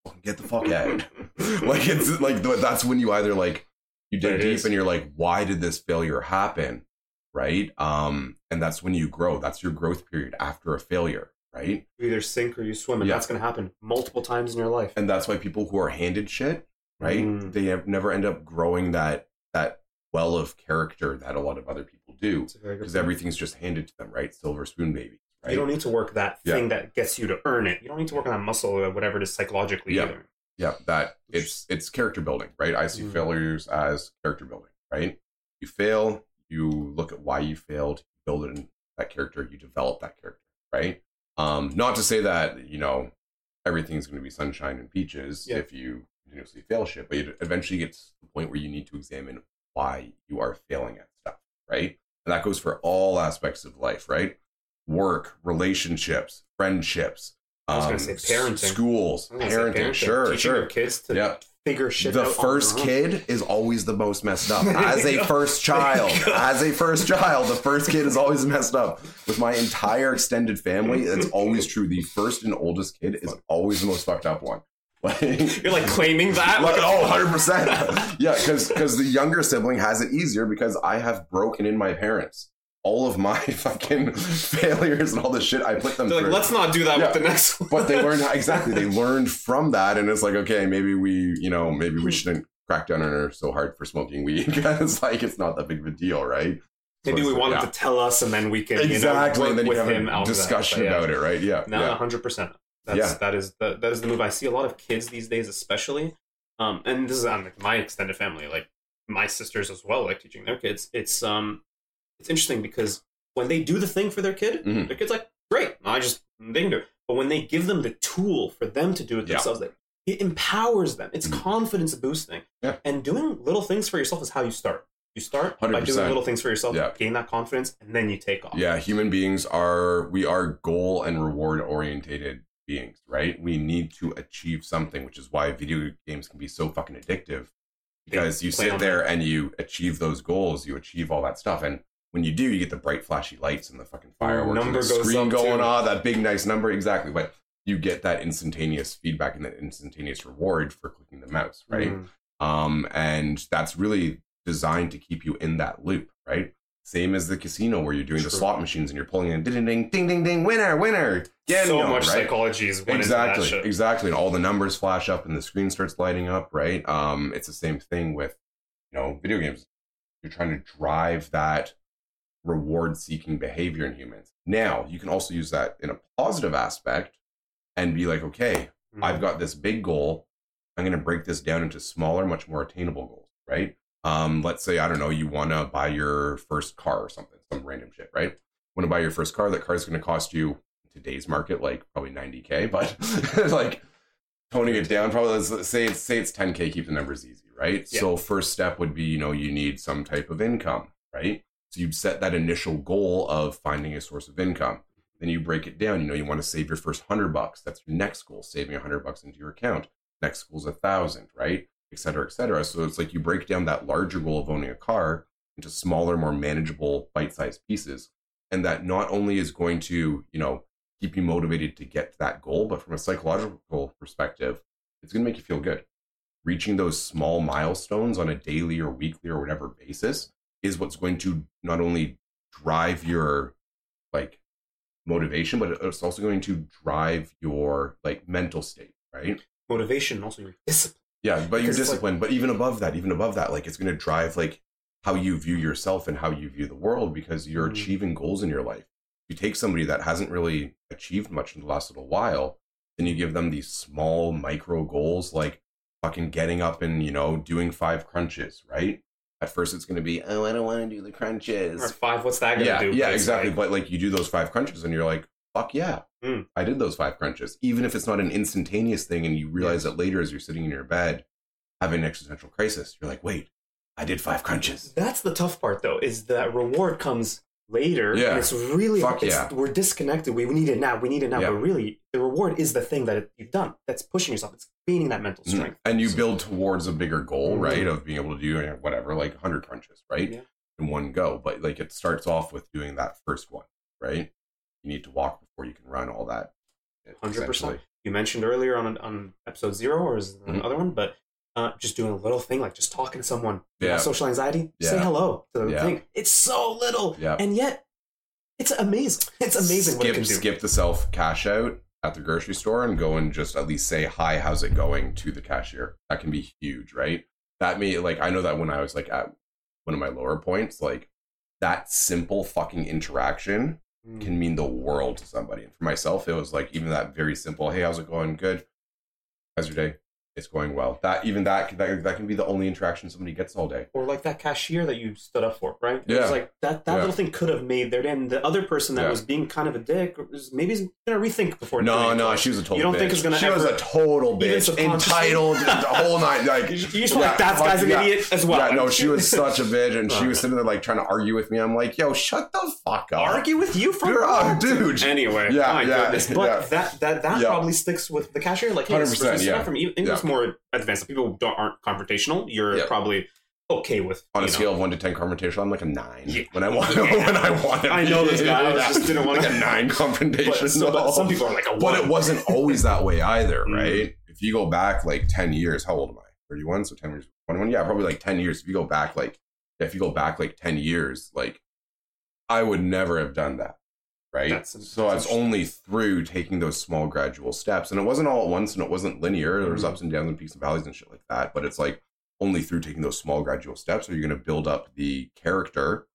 [SPEAKER 1] Fucking get the fuck out. *laughs* like it's like that's when you either like you dig deep
[SPEAKER 2] is.
[SPEAKER 1] and you're like, why did this failure happen, right? Um, and that's when you grow. That's your growth period after a failure, right?
[SPEAKER 2] You either sink or you swim, and
[SPEAKER 1] Yeah.
[SPEAKER 2] that's going to happen multiple times in your life.
[SPEAKER 1] And that's why people who are handed shit, right?
[SPEAKER 2] Mm.
[SPEAKER 1] They have never end up growing that that well of character that a lot of other people do
[SPEAKER 2] That's a very good
[SPEAKER 1] because everything's just handed to them, right? Silver spoon babies, right?
[SPEAKER 2] You don't need to work that
[SPEAKER 1] Yeah.
[SPEAKER 2] thing that gets you to earn it. You don't need to work on that muscle or whatever it is psychologically
[SPEAKER 1] Yeah.
[SPEAKER 2] either.
[SPEAKER 1] Yeah, that it's it's character building, right? I see
[SPEAKER 2] Mm.
[SPEAKER 1] failures as character building, right? You fail, you look at why you failed, you build it in that character, you develop that character, right? Um, not to say that you know everything's going to be sunshine and peaches
[SPEAKER 2] Yeah.
[SPEAKER 1] if you continuously fail shit, but it eventually gets to the point where you need to examine why you are failing at stuff, right? And that goes for all aspects of life, right? Work, relationships, friendships.
[SPEAKER 2] I was gonna
[SPEAKER 1] um,
[SPEAKER 2] say parenting.
[SPEAKER 1] schools,
[SPEAKER 2] I was gonna say
[SPEAKER 1] parenting, sure,
[SPEAKER 2] teaching
[SPEAKER 1] sure.
[SPEAKER 2] your kids to
[SPEAKER 1] Yeah.
[SPEAKER 2] figure shit
[SPEAKER 1] the
[SPEAKER 2] out. on
[SPEAKER 1] first kid is always the most messed up *laughs* as a first child as a first child the first kid is always messed up with my entire extended family that's always true the first and oldest kid is always the most fucked up one like, *laughs*
[SPEAKER 2] You're like claiming that.
[SPEAKER 1] like, oh *laughs* 100% yeah because because the younger sibling has it easier because i have broken in my parents all of my *laughs* fucking failures and all the shit i put them
[SPEAKER 2] They're
[SPEAKER 1] through
[SPEAKER 2] like, let's not do that
[SPEAKER 1] Yeah.
[SPEAKER 2] with the next one.
[SPEAKER 1] but they learned exactly they learned from that and it's like okay maybe we you know maybe we shouldn't crack down on her so hard for smoking weed because like it's not that big of a deal right
[SPEAKER 2] Maybe
[SPEAKER 1] So
[SPEAKER 2] we
[SPEAKER 1] it's-
[SPEAKER 2] want
[SPEAKER 1] yeah.
[SPEAKER 2] to tell us, and then we can
[SPEAKER 1] exactly
[SPEAKER 2] you know,
[SPEAKER 1] and then you have a
[SPEAKER 2] of that.
[SPEAKER 1] discussion
[SPEAKER 2] yeah.
[SPEAKER 1] about it right yeah
[SPEAKER 2] No, hundred percent. That's
[SPEAKER 1] Yeah.
[SPEAKER 2] that is the, that is the move. I see a lot of kids these days, especially, um, and this is on like, my extended family, like my sisters as well, like teaching their kids. It's um, it's interesting because when they do the thing for their kid,
[SPEAKER 1] Mhm.
[SPEAKER 2] their kid's like, great, I just they can do it. But when they give them the tool for them to do it
[SPEAKER 1] Yeah.
[SPEAKER 2] themselves, like, it empowers them. It's
[SPEAKER 1] Mhm.
[SPEAKER 2] confidence boosting.
[SPEAKER 1] Yeah.
[SPEAKER 2] And doing little things for yourself is how you start. You start by doing little things for yourself,
[SPEAKER 1] Yeah.
[SPEAKER 2] gain that confidence, and then you take off.
[SPEAKER 1] yeah human beings are we are goal and reward orientated beings right? We need to achieve something which is why video games can be so fucking addictive. Because you sit there and you achieve those goals you achieve all that stuff. And when you do you get the bright flashy lights and the fucking fireworks
[SPEAKER 2] number
[SPEAKER 1] and the screen going on that big nice number. Exactly. But you get that instantaneous feedback and that instantaneous reward for clicking the mouse right?
[SPEAKER 2] Mm.
[SPEAKER 1] um, and that's really designed to keep you in that loop, right? Same as the casino where you're doing the slot machines and you're pulling in ding ding ding ding ding winner winner. Get
[SPEAKER 2] so much
[SPEAKER 1] right?
[SPEAKER 2] psychology is
[SPEAKER 1] Exactly, exactly, and all the numbers flash up and the screen starts lighting up, right? Um, it's the same thing with you know video games. You're trying to drive that reward-seeking behavior in humans. Now you can also use that in a positive aspect and be like, okay,
[SPEAKER 2] Mm.
[SPEAKER 1] I've got this big goal. I'm going to break this down into smaller, much more attainable goals, right? Um, let's say, I don't know, you want to buy your first car or something, some random shit, right? Want to buy your first car. That car is going to cost you in today's market, like probably 90K, *laughs* but like toning it down, probably let's, say it's, say it's 10K, keep the numbers easy, right?
[SPEAKER 2] Yeah.
[SPEAKER 1] So first step would be, you know, you need some type of income, right? So you'd set that initial goal of finding a source of income. Then you break it down. You know, you want to save your first hundred bucks. That's your next goal, saving a hundred bucks into your account. Next goal is a thousand, right? Et cetera, et cetera. So it's like you break down that larger goal of owning a car into smaller, more manageable, bite-sized pieces. And that not only is going to, you know, keep you motivated to get to that goal, but from a psychological perspective, it's going to make you feel good. Reaching those small milestones on a daily or weekly or whatever basis is what's going to not only drive your like motivation, but it's also going to drive your like mental state, right?
[SPEAKER 2] motivation also your discipline.
[SPEAKER 1] Yeah, but your
[SPEAKER 2] Because it's like-
[SPEAKER 1] discipline, but even above that, even above that, like it's going to drive like how you view yourself and how you view the world because you're
[SPEAKER 2] Mhm.
[SPEAKER 1] achieving goals in your life. You take somebody that hasn't really achieved much in the last little while, then you give them these small micro goals like fucking getting up and, you know, doing five crunches, right? At first it's going to be, "Oh, I don't want to do the crunches."
[SPEAKER 2] Or five, what's that gonna
[SPEAKER 1] yeah,
[SPEAKER 2] do?
[SPEAKER 1] Yeah,
[SPEAKER 2] But
[SPEAKER 1] exactly. but like you do those five crunches and you're like, fuck yeah.
[SPEAKER 2] Mm.
[SPEAKER 1] I did those five crunches. Even if it's not an instantaneous thing and you realize that later as you're sitting in your bed having an existential crisis, you're like, wait, I did five crunches.
[SPEAKER 2] That's the tough part, though, is that reward comes later.
[SPEAKER 1] Yeah.
[SPEAKER 2] And it's really
[SPEAKER 1] Fuck
[SPEAKER 2] it's,
[SPEAKER 1] yeah.
[SPEAKER 2] we're disconnected. We, we need it now. We need it now.
[SPEAKER 1] Yeah.
[SPEAKER 2] But really, the reward is the thing that you've done. That's pushing yourself. It's gaining that mental strength.
[SPEAKER 1] Mm-hmm. and you
[SPEAKER 2] So-
[SPEAKER 1] build towards a bigger goal
[SPEAKER 2] Mhm.
[SPEAKER 1] right of being able to do whatever like 100 crunches right
[SPEAKER 2] Yeah.
[SPEAKER 1] in one go but like it starts off with doing that first one right you need to walk before you can run all that
[SPEAKER 2] 100%. you mentioned earlier on on episode zero or is
[SPEAKER 1] Mhm.
[SPEAKER 2] another one, but uh, just doing a little thing like just talking to someone.
[SPEAKER 1] Yeah.
[SPEAKER 2] social anxiety. Say hello to the
[SPEAKER 1] Yeah.
[SPEAKER 2] thing. It's so little,
[SPEAKER 1] Yeah.
[SPEAKER 2] and yet it's amazing. It's amazing what it can do.
[SPEAKER 1] skip the self cash out at the grocery store and go and just at least say hi how's it going to the cashier that can be huge right that may like i know that when i was like at one of my lower points like that simple fucking interaction
[SPEAKER 2] Mm.
[SPEAKER 1] can mean the world to somebody. And for myself, it was like even that very simple, hey, how's it going? Good. How's your day? It's going well. That even that that, that can be the only interaction somebody gets all day.
[SPEAKER 2] or like that cashier that you stood up for, right? It
[SPEAKER 1] Yeah.
[SPEAKER 2] was like that that
[SPEAKER 1] Yeah.
[SPEAKER 2] little thing could have made their day. And the other person that
[SPEAKER 1] Yeah.
[SPEAKER 2] was being kind of a dick was maybe is gonna rethink before.
[SPEAKER 1] No,
[SPEAKER 2] doing it.
[SPEAKER 1] no, she was a total.
[SPEAKER 2] You don't
[SPEAKER 1] bitch.
[SPEAKER 2] think it's gonna
[SPEAKER 1] She was a total bitch, entitled, the *laughs* whole night. Like
[SPEAKER 2] You just were like, that guy's an
[SPEAKER 1] yeah.
[SPEAKER 2] idiot as well.
[SPEAKER 1] Yeah, no, she was such a *laughs* bitch, and she was sitting there like trying to argue with me. I'm like, yo, shut the fuck up.
[SPEAKER 2] argue with you for
[SPEAKER 1] Dude, oh, dude.
[SPEAKER 2] Anyway,
[SPEAKER 1] Yeah,
[SPEAKER 2] my
[SPEAKER 1] yeah,
[SPEAKER 2] goodness. But
[SPEAKER 1] yeah.
[SPEAKER 2] that that that
[SPEAKER 1] Yeah.
[SPEAKER 2] probably sticks with the cashier. Like, hey,
[SPEAKER 1] 100%,
[SPEAKER 2] it's
[SPEAKER 1] yeah.
[SPEAKER 2] from English more advanced. People don't aren't confrontational. You're
[SPEAKER 1] Yeah.
[SPEAKER 2] probably okay with
[SPEAKER 1] On a
[SPEAKER 2] know,
[SPEAKER 1] scale of one to ten confrontational. I'm like a nine.
[SPEAKER 2] Yeah.
[SPEAKER 1] When I want,
[SPEAKER 2] Yeah. *laughs*
[SPEAKER 1] when I want,
[SPEAKER 2] I know this guy. I just didn't want
[SPEAKER 1] like a nine confrontation.
[SPEAKER 2] But, so, but some people are like a one.
[SPEAKER 1] but it wasn't always that way *laughs* either,
[SPEAKER 2] Mm.
[SPEAKER 1] right? If you go back like 10 years, how old am I? 31, so 10 years, 21, yeah, probably like 10 years. If you go back like, if you go back like 10 years, like I would never have done that, right?
[SPEAKER 2] That's-
[SPEAKER 1] so it's only through taking those small gradual steps, and it wasn't all at once, and it wasn't linear. There was
[SPEAKER 2] Mhm.
[SPEAKER 1] ups and downs and peaks and valleys and shit like that. But it's like only through taking those small gradual steps are you going to build up the character,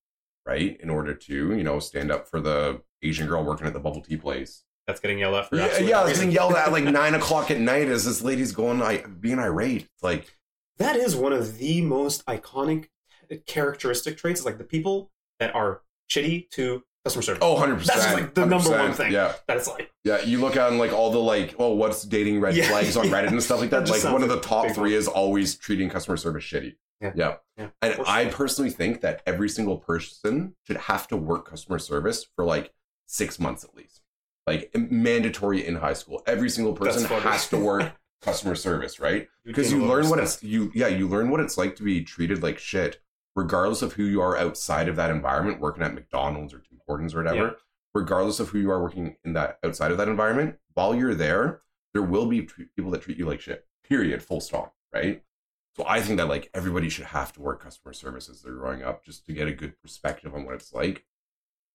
[SPEAKER 1] right? In order to you know stand up for the Asian girl working at the bubble tea place.
[SPEAKER 2] That's getting yelled at for
[SPEAKER 1] Yeah, yeah, I was getting yelled at like *laughs* nine o'clock at night as this lady's going like being irate. It's like
[SPEAKER 2] That is one of the most iconic characteristic traits. Is like the people that are shitty to customer service.
[SPEAKER 1] oh 100 percent.
[SPEAKER 2] That's like the number one thing.
[SPEAKER 1] Yeah,
[SPEAKER 2] That it's like
[SPEAKER 1] yeah. You look on like all the like, oh, what's dating red
[SPEAKER 2] Yeah,
[SPEAKER 1] flags on
[SPEAKER 2] yeah.
[SPEAKER 1] Reddit and stuff like
[SPEAKER 2] That
[SPEAKER 1] that. Like one of the top three
[SPEAKER 2] one.
[SPEAKER 1] is always treating customer service shitty.
[SPEAKER 2] Yeah.
[SPEAKER 1] yeah.
[SPEAKER 2] Yeah,
[SPEAKER 1] And
[SPEAKER 2] for
[SPEAKER 1] I personally think that every single person should have to work customer service for like six months at least. Like mandatory in high school. Every single person has to *laughs* work customer service, right? because you
[SPEAKER 2] little
[SPEAKER 1] learn what it's you yeah you learn what it's like to be treated like shit regardless of who you are outside of that environment working at mcdonald's or tim hortons or whatever
[SPEAKER 2] Yeah.
[SPEAKER 1] regardless of who you are working in that outside of that environment while you're there there will be people that treat you like shit period full stop right so i think that like everybody should have to work customer service as they're growing up just to get a good perspective on what it's like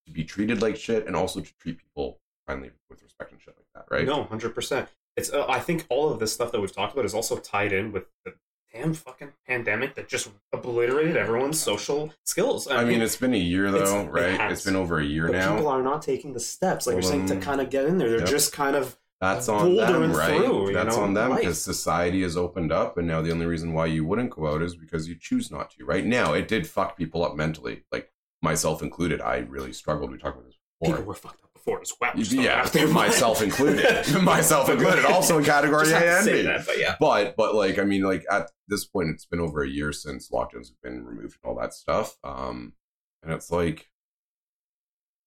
[SPEAKER 1] to be treated like shit and also to treat people kindly with respect and shit like that right
[SPEAKER 2] No, hundred percent. It's. Uh, I think all of this stuff that we've talked about is also tied in with the damn fucking pandemic that just obliterated everyone's social skills.
[SPEAKER 1] I mean, it's been a year though,
[SPEAKER 2] it
[SPEAKER 1] right?
[SPEAKER 2] has.
[SPEAKER 1] It's been over a year
[SPEAKER 2] but
[SPEAKER 1] now.
[SPEAKER 2] people are not taking the steps, like you're saying, to
[SPEAKER 1] Um,
[SPEAKER 2] kind of get in there. They're
[SPEAKER 1] yep.
[SPEAKER 2] just kind of
[SPEAKER 1] That's on them, right?
[SPEAKER 2] through,
[SPEAKER 1] That's
[SPEAKER 2] know,
[SPEAKER 1] on them because society has opened up, and now the only reason why you wouldn't go out is because you choose not to. Right now, it did fuck people up mentally, like myself included. I really struggled. We talked about this before.
[SPEAKER 2] people were fucked up before as well. Just
[SPEAKER 1] Yeah, myself included. *laughs* *laughs* myself included. Also in category A and B.
[SPEAKER 2] that, but yeah.
[SPEAKER 1] But but like I mean like at this point it's been over a year since lockdowns have been removed and all that stuff. Um and it's like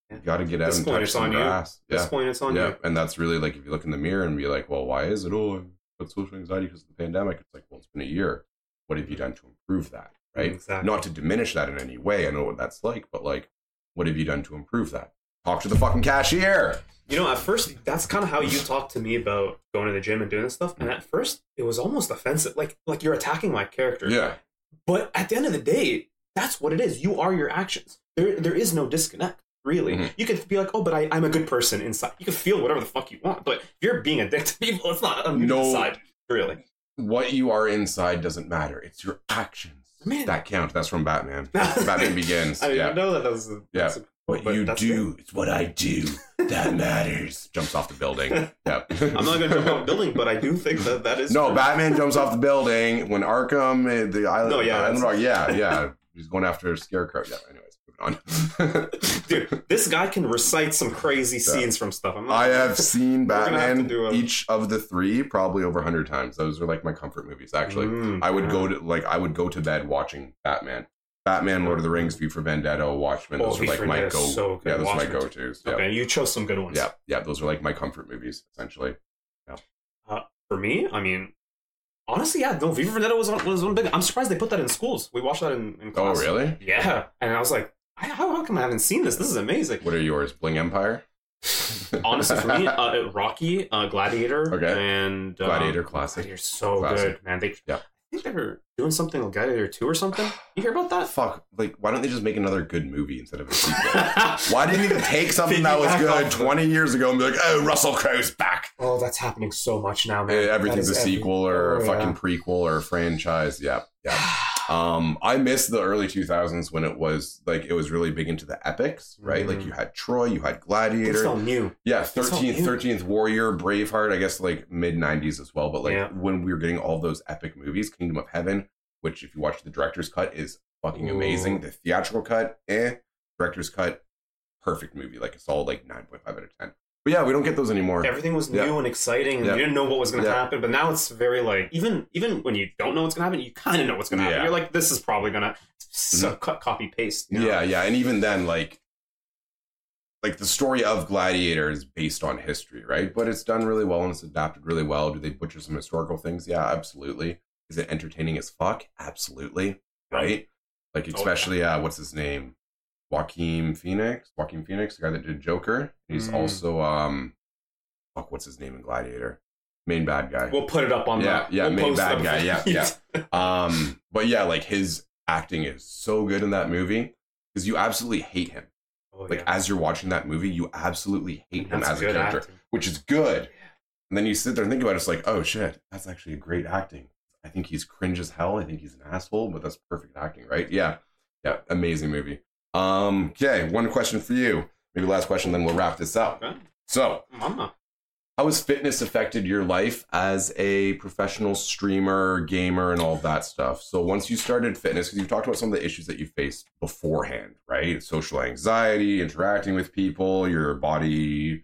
[SPEAKER 1] you got to get out
[SPEAKER 2] this
[SPEAKER 1] and
[SPEAKER 2] point,
[SPEAKER 1] touch some
[SPEAKER 2] on you.
[SPEAKER 1] grass.
[SPEAKER 2] At this
[SPEAKER 1] Yeah.
[SPEAKER 2] point, it's on
[SPEAKER 1] Yeah,
[SPEAKER 2] you.
[SPEAKER 1] and that's really like if you look in the mirror and be like, well, why is it? Oh, I've social anxiety because of the pandemic. It's like, well, it's been a year. What have you done to improve that? Right?
[SPEAKER 2] Exactly.
[SPEAKER 1] Not to diminish that in any way. I know what that's like, but like, what have you done to improve that? Talk to the fucking cashier.
[SPEAKER 2] You know, at first, that's kind of how you talked to me about going to the gym and doing this stuff. And at first, it was almost offensive, like like you're attacking my character.
[SPEAKER 1] Yeah.
[SPEAKER 2] But at the end of the day, that's what it is. You are your actions. There, there is no disconnect. Really,
[SPEAKER 1] Mhm.
[SPEAKER 2] you can be like, "Oh, but I, I'm a good person inside." You can feel whatever the fuck you want, but if you're being a dick to people, it's not on
[SPEAKER 1] No.
[SPEAKER 2] the side. Really,
[SPEAKER 1] What you are inside doesn't matter. It's your actions
[SPEAKER 2] Man.
[SPEAKER 1] that count. That's from Batman. *laughs* Batman Begins.
[SPEAKER 2] I didn't
[SPEAKER 1] yeah.
[SPEAKER 2] know that. That was a,
[SPEAKER 1] Yeah.
[SPEAKER 2] that's a-
[SPEAKER 1] What
[SPEAKER 2] but
[SPEAKER 1] you
[SPEAKER 2] that's
[SPEAKER 1] do, it's what I do that *laughs* matters. Jumps off the building. *laughs* Yep.
[SPEAKER 2] I'm not going to jump off a building, but I do think that that is
[SPEAKER 1] No,
[SPEAKER 2] true.
[SPEAKER 1] Batman jumps off the building when Arkham, uh, the island.
[SPEAKER 2] No, yeah,
[SPEAKER 1] island rock, yeah, yeah. *laughs* He's going after a scarecrow. Yeah. Anyways, moving on.
[SPEAKER 2] Dude, this guy can recite some crazy
[SPEAKER 1] Yeah.
[SPEAKER 2] scenes from stuff. I'm not,
[SPEAKER 1] I have seen
[SPEAKER 2] We're have
[SPEAKER 1] Batman
[SPEAKER 2] a-
[SPEAKER 1] each of the three probably over a hundred times. Those are like my comfort movies. Actually,
[SPEAKER 2] Mm,
[SPEAKER 1] I would
[SPEAKER 2] yeah.
[SPEAKER 1] go to like I would go to bed watching Batman. Batman, Lord of the Rings, V for Vendetta, Watchmen.
[SPEAKER 2] Oh,
[SPEAKER 1] Those are like my go.
[SPEAKER 2] So.
[SPEAKER 1] Yeah, those Washington. are my go tos. Yeah.
[SPEAKER 2] Okay, you chose some good ones.
[SPEAKER 1] yeah, yeah. Those are like my comfort movies essentially.
[SPEAKER 2] For me, I mean, honestly, yeah, no, V for Vendetta was one, was one big. I'm surprised they put that in schools. We watched that in, in
[SPEAKER 1] Oh, really?
[SPEAKER 2] Yeah, and I was like, I- how, how come I haven't seen this? This is amazing.
[SPEAKER 1] What are yours? Bling Empire. *laughs*
[SPEAKER 2] Honestly, for me, *laughs* uh, Rocky, uh, Gladiator,
[SPEAKER 1] Okay.
[SPEAKER 2] and um,
[SPEAKER 1] Gladiator classic.
[SPEAKER 2] Gladiator's so
[SPEAKER 1] Classic.
[SPEAKER 2] good, man. They,
[SPEAKER 1] Yeah.
[SPEAKER 2] I think they were doing something like Gladiator two or something. You hear about that?
[SPEAKER 1] Fuck. Like, why don't they just make another good movie instead of a sequel? *laughs* Why didn't you take something that was good
[SPEAKER 2] off of-
[SPEAKER 1] 20 years ago and be like, oh, Russell Crowe's back?
[SPEAKER 2] Oh, that's happening so much now, man.
[SPEAKER 1] Eh, everything's a
[SPEAKER 2] That is every-
[SPEAKER 1] sequel or a
[SPEAKER 2] Oh,
[SPEAKER 1] fucking
[SPEAKER 2] yeah.
[SPEAKER 1] prequel or a franchise. Yeah. Yeah. *sighs* *sighs* *sighs* Um, I miss the early 2000s when it was like it was really big into the epics, right? Like
[SPEAKER 2] Mhm.
[SPEAKER 1] you had Troy, you had Gladiator.
[SPEAKER 2] It's all new.
[SPEAKER 1] yeah, 13th,
[SPEAKER 2] new.
[SPEAKER 1] 13th Warrior, Braveheart, I guess like mid 90s as well. But like
[SPEAKER 2] Yeah.
[SPEAKER 1] when we were getting all those epic movies, Kingdom of Heaven, which if you watch the director's cut is fucking amazing. The theatrical cut, eh. Director's cut, perfect movie. Like it's all like 9.5 out of 10. But yeah, we don't get those anymore.
[SPEAKER 2] Everything was new
[SPEAKER 1] Yeah.
[SPEAKER 2] and exciting, and
[SPEAKER 1] Yeah.
[SPEAKER 2] you didn't know what was going to
[SPEAKER 1] Yeah.
[SPEAKER 2] happen. But now it's very like even even when you don't know what's going to happen, you kind of know what's going to happen. You're like, this is probably going to so cut copy paste. you know?
[SPEAKER 1] Yeah, yeah, and even then, like, like the story of Gladiator is based on history, right? But it's done really well and it's adapted really well. Do they butcher some historical things? Yeah, absolutely. Is it entertaining as fuck? Absolutely, right? Like,
[SPEAKER 2] yeah.
[SPEAKER 1] especially uh, what's his name, Joaquin Phoenix, Joaquin Phoenix, the guy that did Joker. He's
[SPEAKER 2] Mm.
[SPEAKER 1] also um, fuck, what's his name in Gladiator? Main bad guy.
[SPEAKER 2] We'll put it up on
[SPEAKER 1] Yeah,
[SPEAKER 2] the
[SPEAKER 1] yeah,
[SPEAKER 2] we'll
[SPEAKER 1] main bad guy,
[SPEAKER 2] Yeah, *laughs*
[SPEAKER 1] yeah, Um, but yeah, like his acting is so good in that movie because you absolutely hate him.
[SPEAKER 2] Oh,
[SPEAKER 1] Like
[SPEAKER 2] yeah.
[SPEAKER 1] as you're watching that movie, you absolutely hate him as a character,
[SPEAKER 2] acting.
[SPEAKER 1] which is good. And then you sit there and think about it, it's like, oh shit, that's actually a great acting. I think he's cringe as hell. I think he's an asshole, but that's perfect acting, right? Yeah, yeah, amazing movie. Um, okay, one question for you. Maybe last question, then we'll wrap this up.
[SPEAKER 2] Okay.
[SPEAKER 1] So,
[SPEAKER 2] Mama.
[SPEAKER 1] how has fitness affected your life as a professional streamer, gamer, and all that stuff? So once you started fitness, because you've talked about some of the issues that you faced beforehand, right? Social anxiety, interacting with people, your body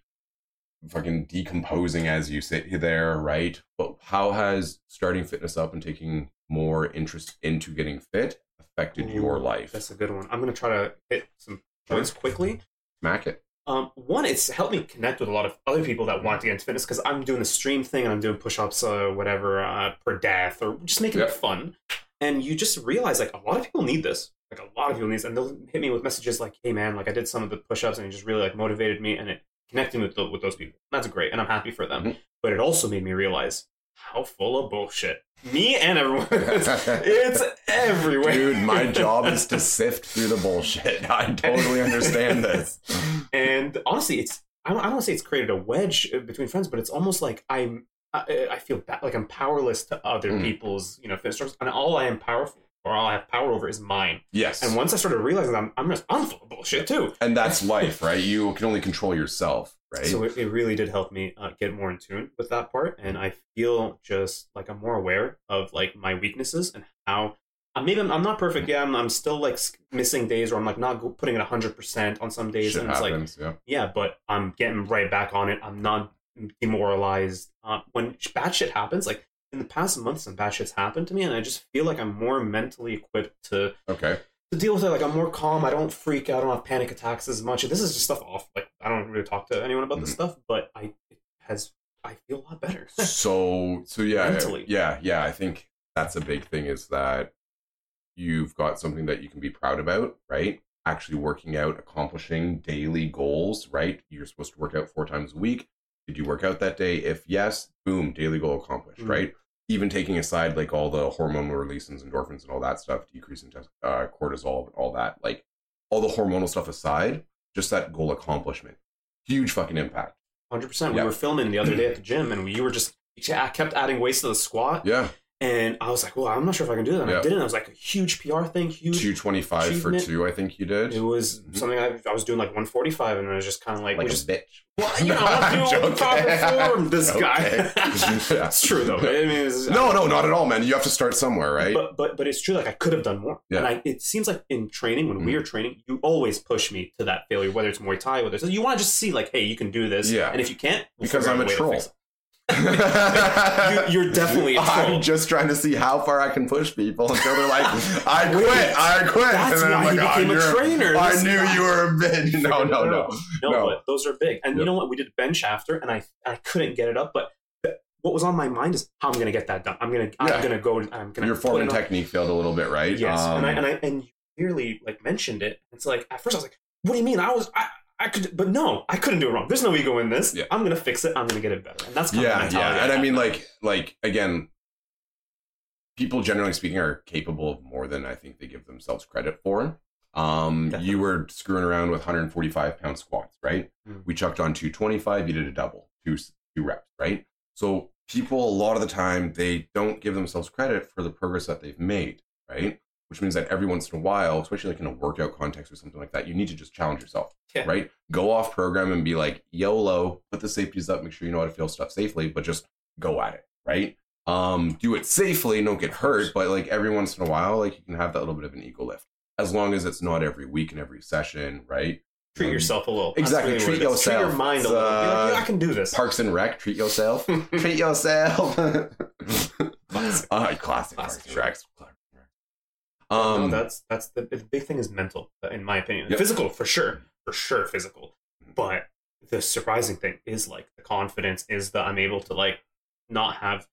[SPEAKER 1] fucking decomposing as you sit there, right? But how has starting fitness up and taking more interest into getting fit affected your life?
[SPEAKER 2] That's a good one. I'm going to try to hit some points quickly.
[SPEAKER 1] Smack it.
[SPEAKER 2] Um, one, it's helped me connect with a lot of other people that want to get into fitness because I'm doing the stream thing and I'm doing push-ups, uh, whatever, uh, per death or just making it fun. And you just realize like a lot of people need this. Like a lot of people need this, and they'll hit me with messages like, "Hey man, like I did some of the push-ups and it just really like motivated me and it connected me with the, with those people. That's great, and I'm happy for them.
[SPEAKER 1] Mhm.
[SPEAKER 2] But it also made me realize how full of bullshit me and everyone. *laughs* it's everywhere,
[SPEAKER 1] Dude, my *laughs* job is to sift through the bullshit. I totally understand this.
[SPEAKER 2] and honestly, it's I don't, I don't want to say it's created a wedge uh, between friends, but it's almost like I'm I, I feel like I'm powerless to other
[SPEAKER 1] Mm.
[SPEAKER 2] people's you know fitness and all I am powerful or all I have power over is mine.
[SPEAKER 1] Yes.
[SPEAKER 2] And once I started realizing that I'm I'm, just, I'm full of bullshit too.
[SPEAKER 1] and that's life, right? You can only control yourself, right?
[SPEAKER 2] So it, it really did help me uh, get more in tune with that part, and I feel just like I'm more aware of like my weaknesses and how. Uh, maybe I'm, I'm not perfect. Yeah, I'm, I'm still like missing days, or I'm like not putting it 100 percent on some days,
[SPEAKER 1] Shit
[SPEAKER 2] and it's like
[SPEAKER 1] yeah.
[SPEAKER 2] yeah, but I'm getting right back on it. I'm not demoralized. Uh, when bad shit happens, like in the past months, some bad shit's happened to me, and I just feel like I'm more mentally equipped to
[SPEAKER 1] Okay.
[SPEAKER 2] To deal with it. Like I'm more calm. I don't freak out. I don't have panic attacks as much. This is just stuff off. Like I don't really talk to anyone about this
[SPEAKER 1] Mhm.
[SPEAKER 2] stuff, but I it has I feel a lot better. *laughs*
[SPEAKER 1] so so yeah
[SPEAKER 2] Mentally.
[SPEAKER 1] yeah yeah i think that's a big thing is that you've got something that you can be proud about right actually working out accomplishing daily goals right you're supposed to work out four times a week did you work out that day if yes boom daily goal accomplished
[SPEAKER 2] Mhm.
[SPEAKER 1] right even taking aside like all the hormonal releases endorphins and all that stuff decreasing test- uh, cortisol and all that like all the hormonal stuff aside just that goal accomplishment huge fucking impact
[SPEAKER 2] Hundred percent.
[SPEAKER 1] Yeah.
[SPEAKER 2] We were filming the other day at the *clears throat* gym, and we were just I kept adding weights to the squat,
[SPEAKER 1] yeah
[SPEAKER 2] and I was like, "Well, I'm not sure if I can do that." And
[SPEAKER 1] Yeah.
[SPEAKER 2] I did it. And it was like a huge PR thing, huge
[SPEAKER 1] 225 for two i think you did
[SPEAKER 2] It was
[SPEAKER 1] Mhm.
[SPEAKER 2] something I, I was doing like 145, and I was just kind of like,
[SPEAKER 1] like a
[SPEAKER 2] just,
[SPEAKER 1] bitch.
[SPEAKER 2] well, you know, I'm doing proper form. *laughs* This guy.
[SPEAKER 1] Okay. *laughs*
[SPEAKER 2] It's true though. I mean,
[SPEAKER 1] No, no, not at all, man. You have to start somewhere, right?
[SPEAKER 2] But but but it's true. Like I could have done more.
[SPEAKER 1] Yeah.
[SPEAKER 2] And I, it seems like in training, when we
[SPEAKER 1] Mhm.
[SPEAKER 2] are training, you always push me to that failure. Whether it's Muay Thai, whether it's you want to just see like, hey, you can do this.
[SPEAKER 1] Yeah.
[SPEAKER 2] And if you can't, we'll
[SPEAKER 1] Because I'm a troll.
[SPEAKER 2] You, are definitely. *laughs*
[SPEAKER 1] I'm just trying to see how far I can push people until they're like, *laughs* I quit, I quit.
[SPEAKER 2] That's
[SPEAKER 1] and then
[SPEAKER 2] why
[SPEAKER 1] I'm like,
[SPEAKER 2] became
[SPEAKER 1] oh,
[SPEAKER 2] a trainer.
[SPEAKER 1] I
[SPEAKER 2] This
[SPEAKER 1] knew you were a bitch. *laughs* No, no, no.
[SPEAKER 2] no,
[SPEAKER 1] no.
[SPEAKER 2] but those are big. And you know what? We did bench after, and I I couldn't get it up. But what was on my mind is how I'm going to get that done. I'm gonna
[SPEAKER 1] Yeah.
[SPEAKER 2] I'm gonna go. I'm gonna
[SPEAKER 1] Your
[SPEAKER 2] put
[SPEAKER 1] form and technique failed a little bit, right?
[SPEAKER 2] Yes,
[SPEAKER 1] Um,
[SPEAKER 2] and I and I and you clearly like mentioned it. It's like at first I was like, "What do you mean? I was I." I could, but no, I couldn't do it wrong. There's no ego in this.
[SPEAKER 1] Yeah.
[SPEAKER 2] I'm gonna fix it. I'm gonna get it better, and that's kind of
[SPEAKER 1] yeah,
[SPEAKER 2] mentality
[SPEAKER 1] yeah. And I mean, like, like again, people generally speaking are capable of more than I think they give themselves credit for. Um,
[SPEAKER 2] Definitely.
[SPEAKER 1] you were screwing around with 145 pound squats, right?
[SPEAKER 2] Mm.
[SPEAKER 1] We chucked on 225. You did a double, two two reps, right? So people a lot of the time they don't give themselves credit for the progress that they've made, right? Which means that every once in a while, especially like in a workout context or something like that, you need to just challenge yourself
[SPEAKER 2] Yeah.
[SPEAKER 1] right? Go off program and be like, YOLO, put the safeties up, make sure you know how to feel stuff safely, but just go at it, right? Um, do it safely, don't get hurt, but like every once in a while, like you can have that little bit of an ego lift. As long as it's not every week and every session, right?
[SPEAKER 2] treat
[SPEAKER 1] Um,
[SPEAKER 2] yourself a little.
[SPEAKER 1] Exactly,
[SPEAKER 2] really
[SPEAKER 1] treat
[SPEAKER 2] is. Treat your mind a little. Be like,
[SPEAKER 1] uh,
[SPEAKER 2] yeah, I can do this.
[SPEAKER 1] Parks and Rec, treat yourself. *laughs* treat yourself. *laughs*
[SPEAKER 2] Classic.
[SPEAKER 1] uh, classic,
[SPEAKER 2] Classic
[SPEAKER 1] Parks and
[SPEAKER 2] show.
[SPEAKER 1] Rec.
[SPEAKER 2] no,
[SPEAKER 1] Um,
[SPEAKER 2] that's that's the, the big thing is mental, in my opinion.
[SPEAKER 1] Yep.
[SPEAKER 2] Physical for sure, for sure, physical. But the surprising thing is like the confidence is that I'm able to like not have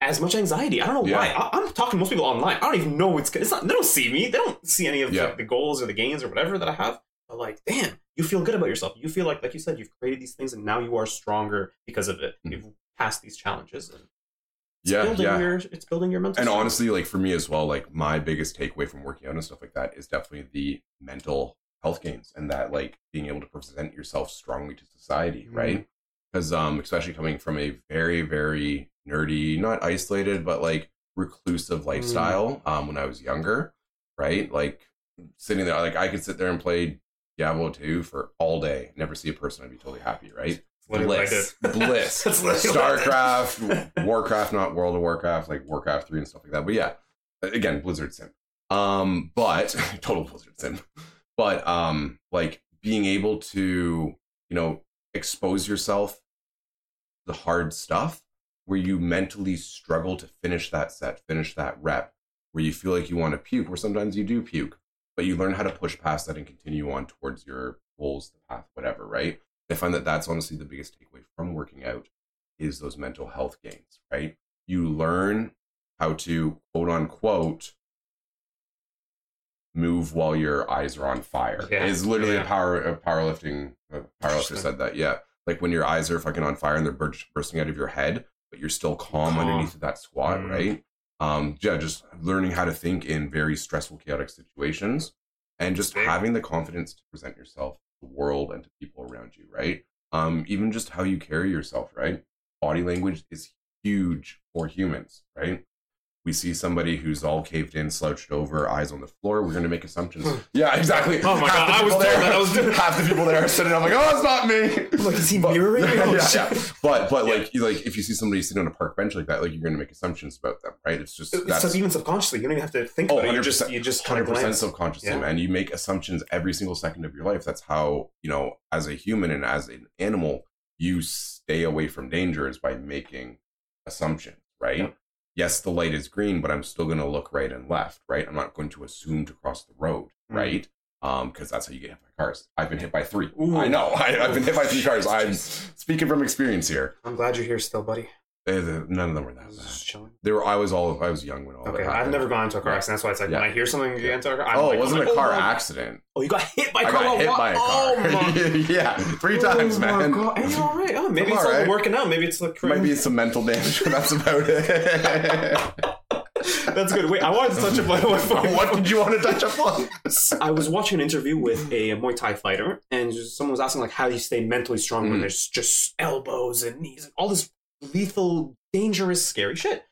[SPEAKER 2] as much anxiety. I don't know
[SPEAKER 1] Yeah.
[SPEAKER 2] why. I, I'm talking to most people online. I don't even know what's it's not. They don't see me. They don't see any of
[SPEAKER 1] Yeah.
[SPEAKER 2] like, the goals or the gains or whatever that I have. But like, damn, you feel good about yourself. You feel like, like you said, you've created these things and now you are stronger because of it.
[SPEAKER 1] Mhm.
[SPEAKER 2] You've passed these challenges. And it's
[SPEAKER 1] Yeah,
[SPEAKER 2] building
[SPEAKER 1] yeah.
[SPEAKER 2] Your, it's building your mental.
[SPEAKER 1] and
[SPEAKER 2] strength.
[SPEAKER 1] honestly like for me as well like my biggest takeaway from working out and stuff like that is definitely the mental health gains and that like being able to present yourself strongly to society
[SPEAKER 2] Mhm.
[SPEAKER 1] right because um especially coming from a very very nerdy not isolated but like reclusive lifestyle um when i was younger right like sitting there like i could sit there and play diablo 2 for all day never see a person i'd be totally happy right
[SPEAKER 2] Literally what I
[SPEAKER 1] bliss. bliss. *laughs*
[SPEAKER 2] That's literally what I did.
[SPEAKER 1] starcraft warcraft not world of warcraft like warcraft 3 and stuff like that. But yeah again blizzard sim. Um but *laughs* total blizzard sim. But um like being able to you know expose yourself to the hard stuff where you mentally struggle to finish that set finish that rep where you feel like you want to puke where sometimes you do puke but you learn how to push past that and continue on towards your goals the path whatever right i find that that's honestly the biggest takeaway from working out is those mental health gains right you learn how to quote unquote move while your eyes are on fire.
[SPEAKER 2] Yeah.
[SPEAKER 1] Is literally a power a powerlifting a powerlifter said that. Yeah, like when your eyes are fucking on fire and they're bur- bursting out of your head, but you're still calm,
[SPEAKER 2] Calm.
[SPEAKER 1] underneath that squat,
[SPEAKER 2] Mm.
[SPEAKER 1] right? Um, yeah, just learning how to think in very stressful, chaotic situations, and just having the confidence to present yourself the world and to people around you, right? Um, even just how you carry yourself, right? Body language is huge for humans, right? We see somebody who's all caved in, slouched over, eyes on the floor. We're going to make assumptions. Hmm. yeah, exactly.
[SPEAKER 2] Oh my
[SPEAKER 1] Half
[SPEAKER 2] God,
[SPEAKER 1] the
[SPEAKER 2] I was
[SPEAKER 1] people there,
[SPEAKER 2] I was doing- *laughs*
[SPEAKER 1] half the people there are sitting. I'm like, oh, it's not me.
[SPEAKER 2] Like, is he
[SPEAKER 1] But-
[SPEAKER 2] mirroring *laughs* me? Oh,
[SPEAKER 1] yeah,
[SPEAKER 2] shit.
[SPEAKER 1] yeah. But but like you like if you see somebody sitting on a park bench like that, like you're going to make assumptions about them, right? It's just
[SPEAKER 2] It's
[SPEAKER 1] that's
[SPEAKER 2] sub- even subconsciously. You don't even have to think
[SPEAKER 1] Oh,
[SPEAKER 2] about it. You just
[SPEAKER 1] 100%,
[SPEAKER 2] you just
[SPEAKER 1] 100% subconsciously,
[SPEAKER 2] Yeah.
[SPEAKER 1] man. You make assumptions every single second of your life. That's how, you know, as a human and as an animal, you stay away from danger is by making assumptions, right?
[SPEAKER 2] Yep.
[SPEAKER 1] Yes, the light is green, but I'm still going to look right and left, right? I'm not going to assume to cross the road,
[SPEAKER 2] Mm.
[SPEAKER 1] right? Um, because that's how you get hit by cars. I've been hit by three.
[SPEAKER 2] Ooh.
[SPEAKER 1] I know. I, I've been hit by three *laughs* cars. I'm speaking from experience here.
[SPEAKER 2] I'm glad you're here still, buddy.
[SPEAKER 1] Eh, None of them were that bad. They were. I was all. I was young when all
[SPEAKER 2] Okay,
[SPEAKER 1] that
[SPEAKER 2] I've never gone into a car accident. That's why it's like
[SPEAKER 1] Yeah.
[SPEAKER 2] when I hear something get into a car, I'm
[SPEAKER 1] Oh,
[SPEAKER 2] like,
[SPEAKER 1] it wasn't
[SPEAKER 2] I'm
[SPEAKER 1] a
[SPEAKER 2] like,
[SPEAKER 1] car
[SPEAKER 2] oh,
[SPEAKER 1] accident.
[SPEAKER 2] Oh, you got hit by a
[SPEAKER 1] I
[SPEAKER 2] car.
[SPEAKER 1] got hit by a car.
[SPEAKER 2] Oh my *laughs*
[SPEAKER 1] yeah, three times,
[SPEAKER 2] oh my
[SPEAKER 1] man.
[SPEAKER 2] God. And you're all right. Oh, maybe
[SPEAKER 1] I'm
[SPEAKER 2] it's
[SPEAKER 1] all
[SPEAKER 2] like
[SPEAKER 1] right.
[SPEAKER 2] working out. Maybe it's like
[SPEAKER 1] Might be some mental damage, but that's about it. *laughs*
[SPEAKER 2] That's good. Wait, I wanted to touch upon what, *laughs*
[SPEAKER 1] what did you want to touch upon?
[SPEAKER 2] I was watching an interview with a Muay Thai fighter, and someone was asking like how do you stay mentally strong when
[SPEAKER 1] Mm.
[SPEAKER 2] there's just elbows and knees and all this lethal, dangerous, scary shit.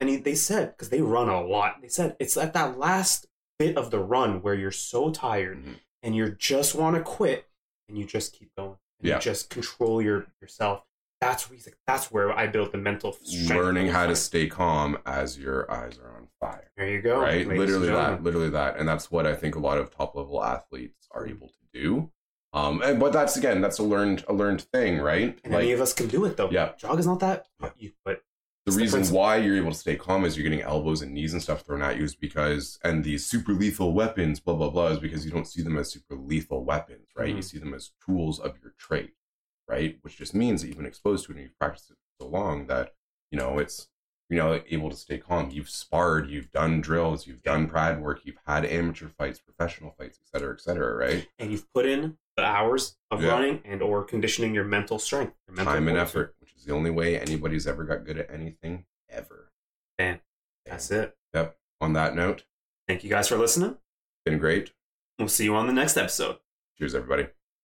[SPEAKER 2] And he, they said because they run a lot, they said it's at that last bit of the run where you're so tired
[SPEAKER 1] Mhm.
[SPEAKER 2] and you just want to quit, and you just keep going. And
[SPEAKER 1] Yeah.
[SPEAKER 2] You just control your yourself. That's where he's like, that's where I built the mental strength.
[SPEAKER 1] Learning how to stay calm as your eyes are on fire.
[SPEAKER 2] There you go.
[SPEAKER 1] right?
[SPEAKER 2] ladies
[SPEAKER 1] Literally that. Literally that. And that's what I think a lot of top level athletes are able to do. Um, and, but that's again, that's a learned a learned thing, right?
[SPEAKER 2] And any of us can do it though.
[SPEAKER 1] Yeah.
[SPEAKER 2] Jog is not that.
[SPEAKER 1] Yeah.
[SPEAKER 2] You, but
[SPEAKER 1] the
[SPEAKER 2] It's the
[SPEAKER 1] reason why you're able to stay calm is you're getting elbows and knees and stuff thrown at you is because and these super lethal weapons blah blah blah is because you don't see them as super lethal weapons right you
[SPEAKER 2] Mhm.
[SPEAKER 1] see them as tools of your trade right which just means that you've been exposed to it and you've practiced it so long that you know it's you know able to stay calm you've sparred you've done drills you've done pad work you've had amateur fights professional fights et cetera et cetera right
[SPEAKER 2] and you've put in the hours of
[SPEAKER 1] Yeah.
[SPEAKER 2] running and or conditioning your mental strength, your mental
[SPEAKER 1] time and effort which is the only way anybody's ever got good at anything ever
[SPEAKER 2] Man, That's it.
[SPEAKER 1] yep on that note
[SPEAKER 2] Thank you guys for listening.
[SPEAKER 1] been great
[SPEAKER 2] We'll see you on the next episode.
[SPEAKER 1] cheers everybody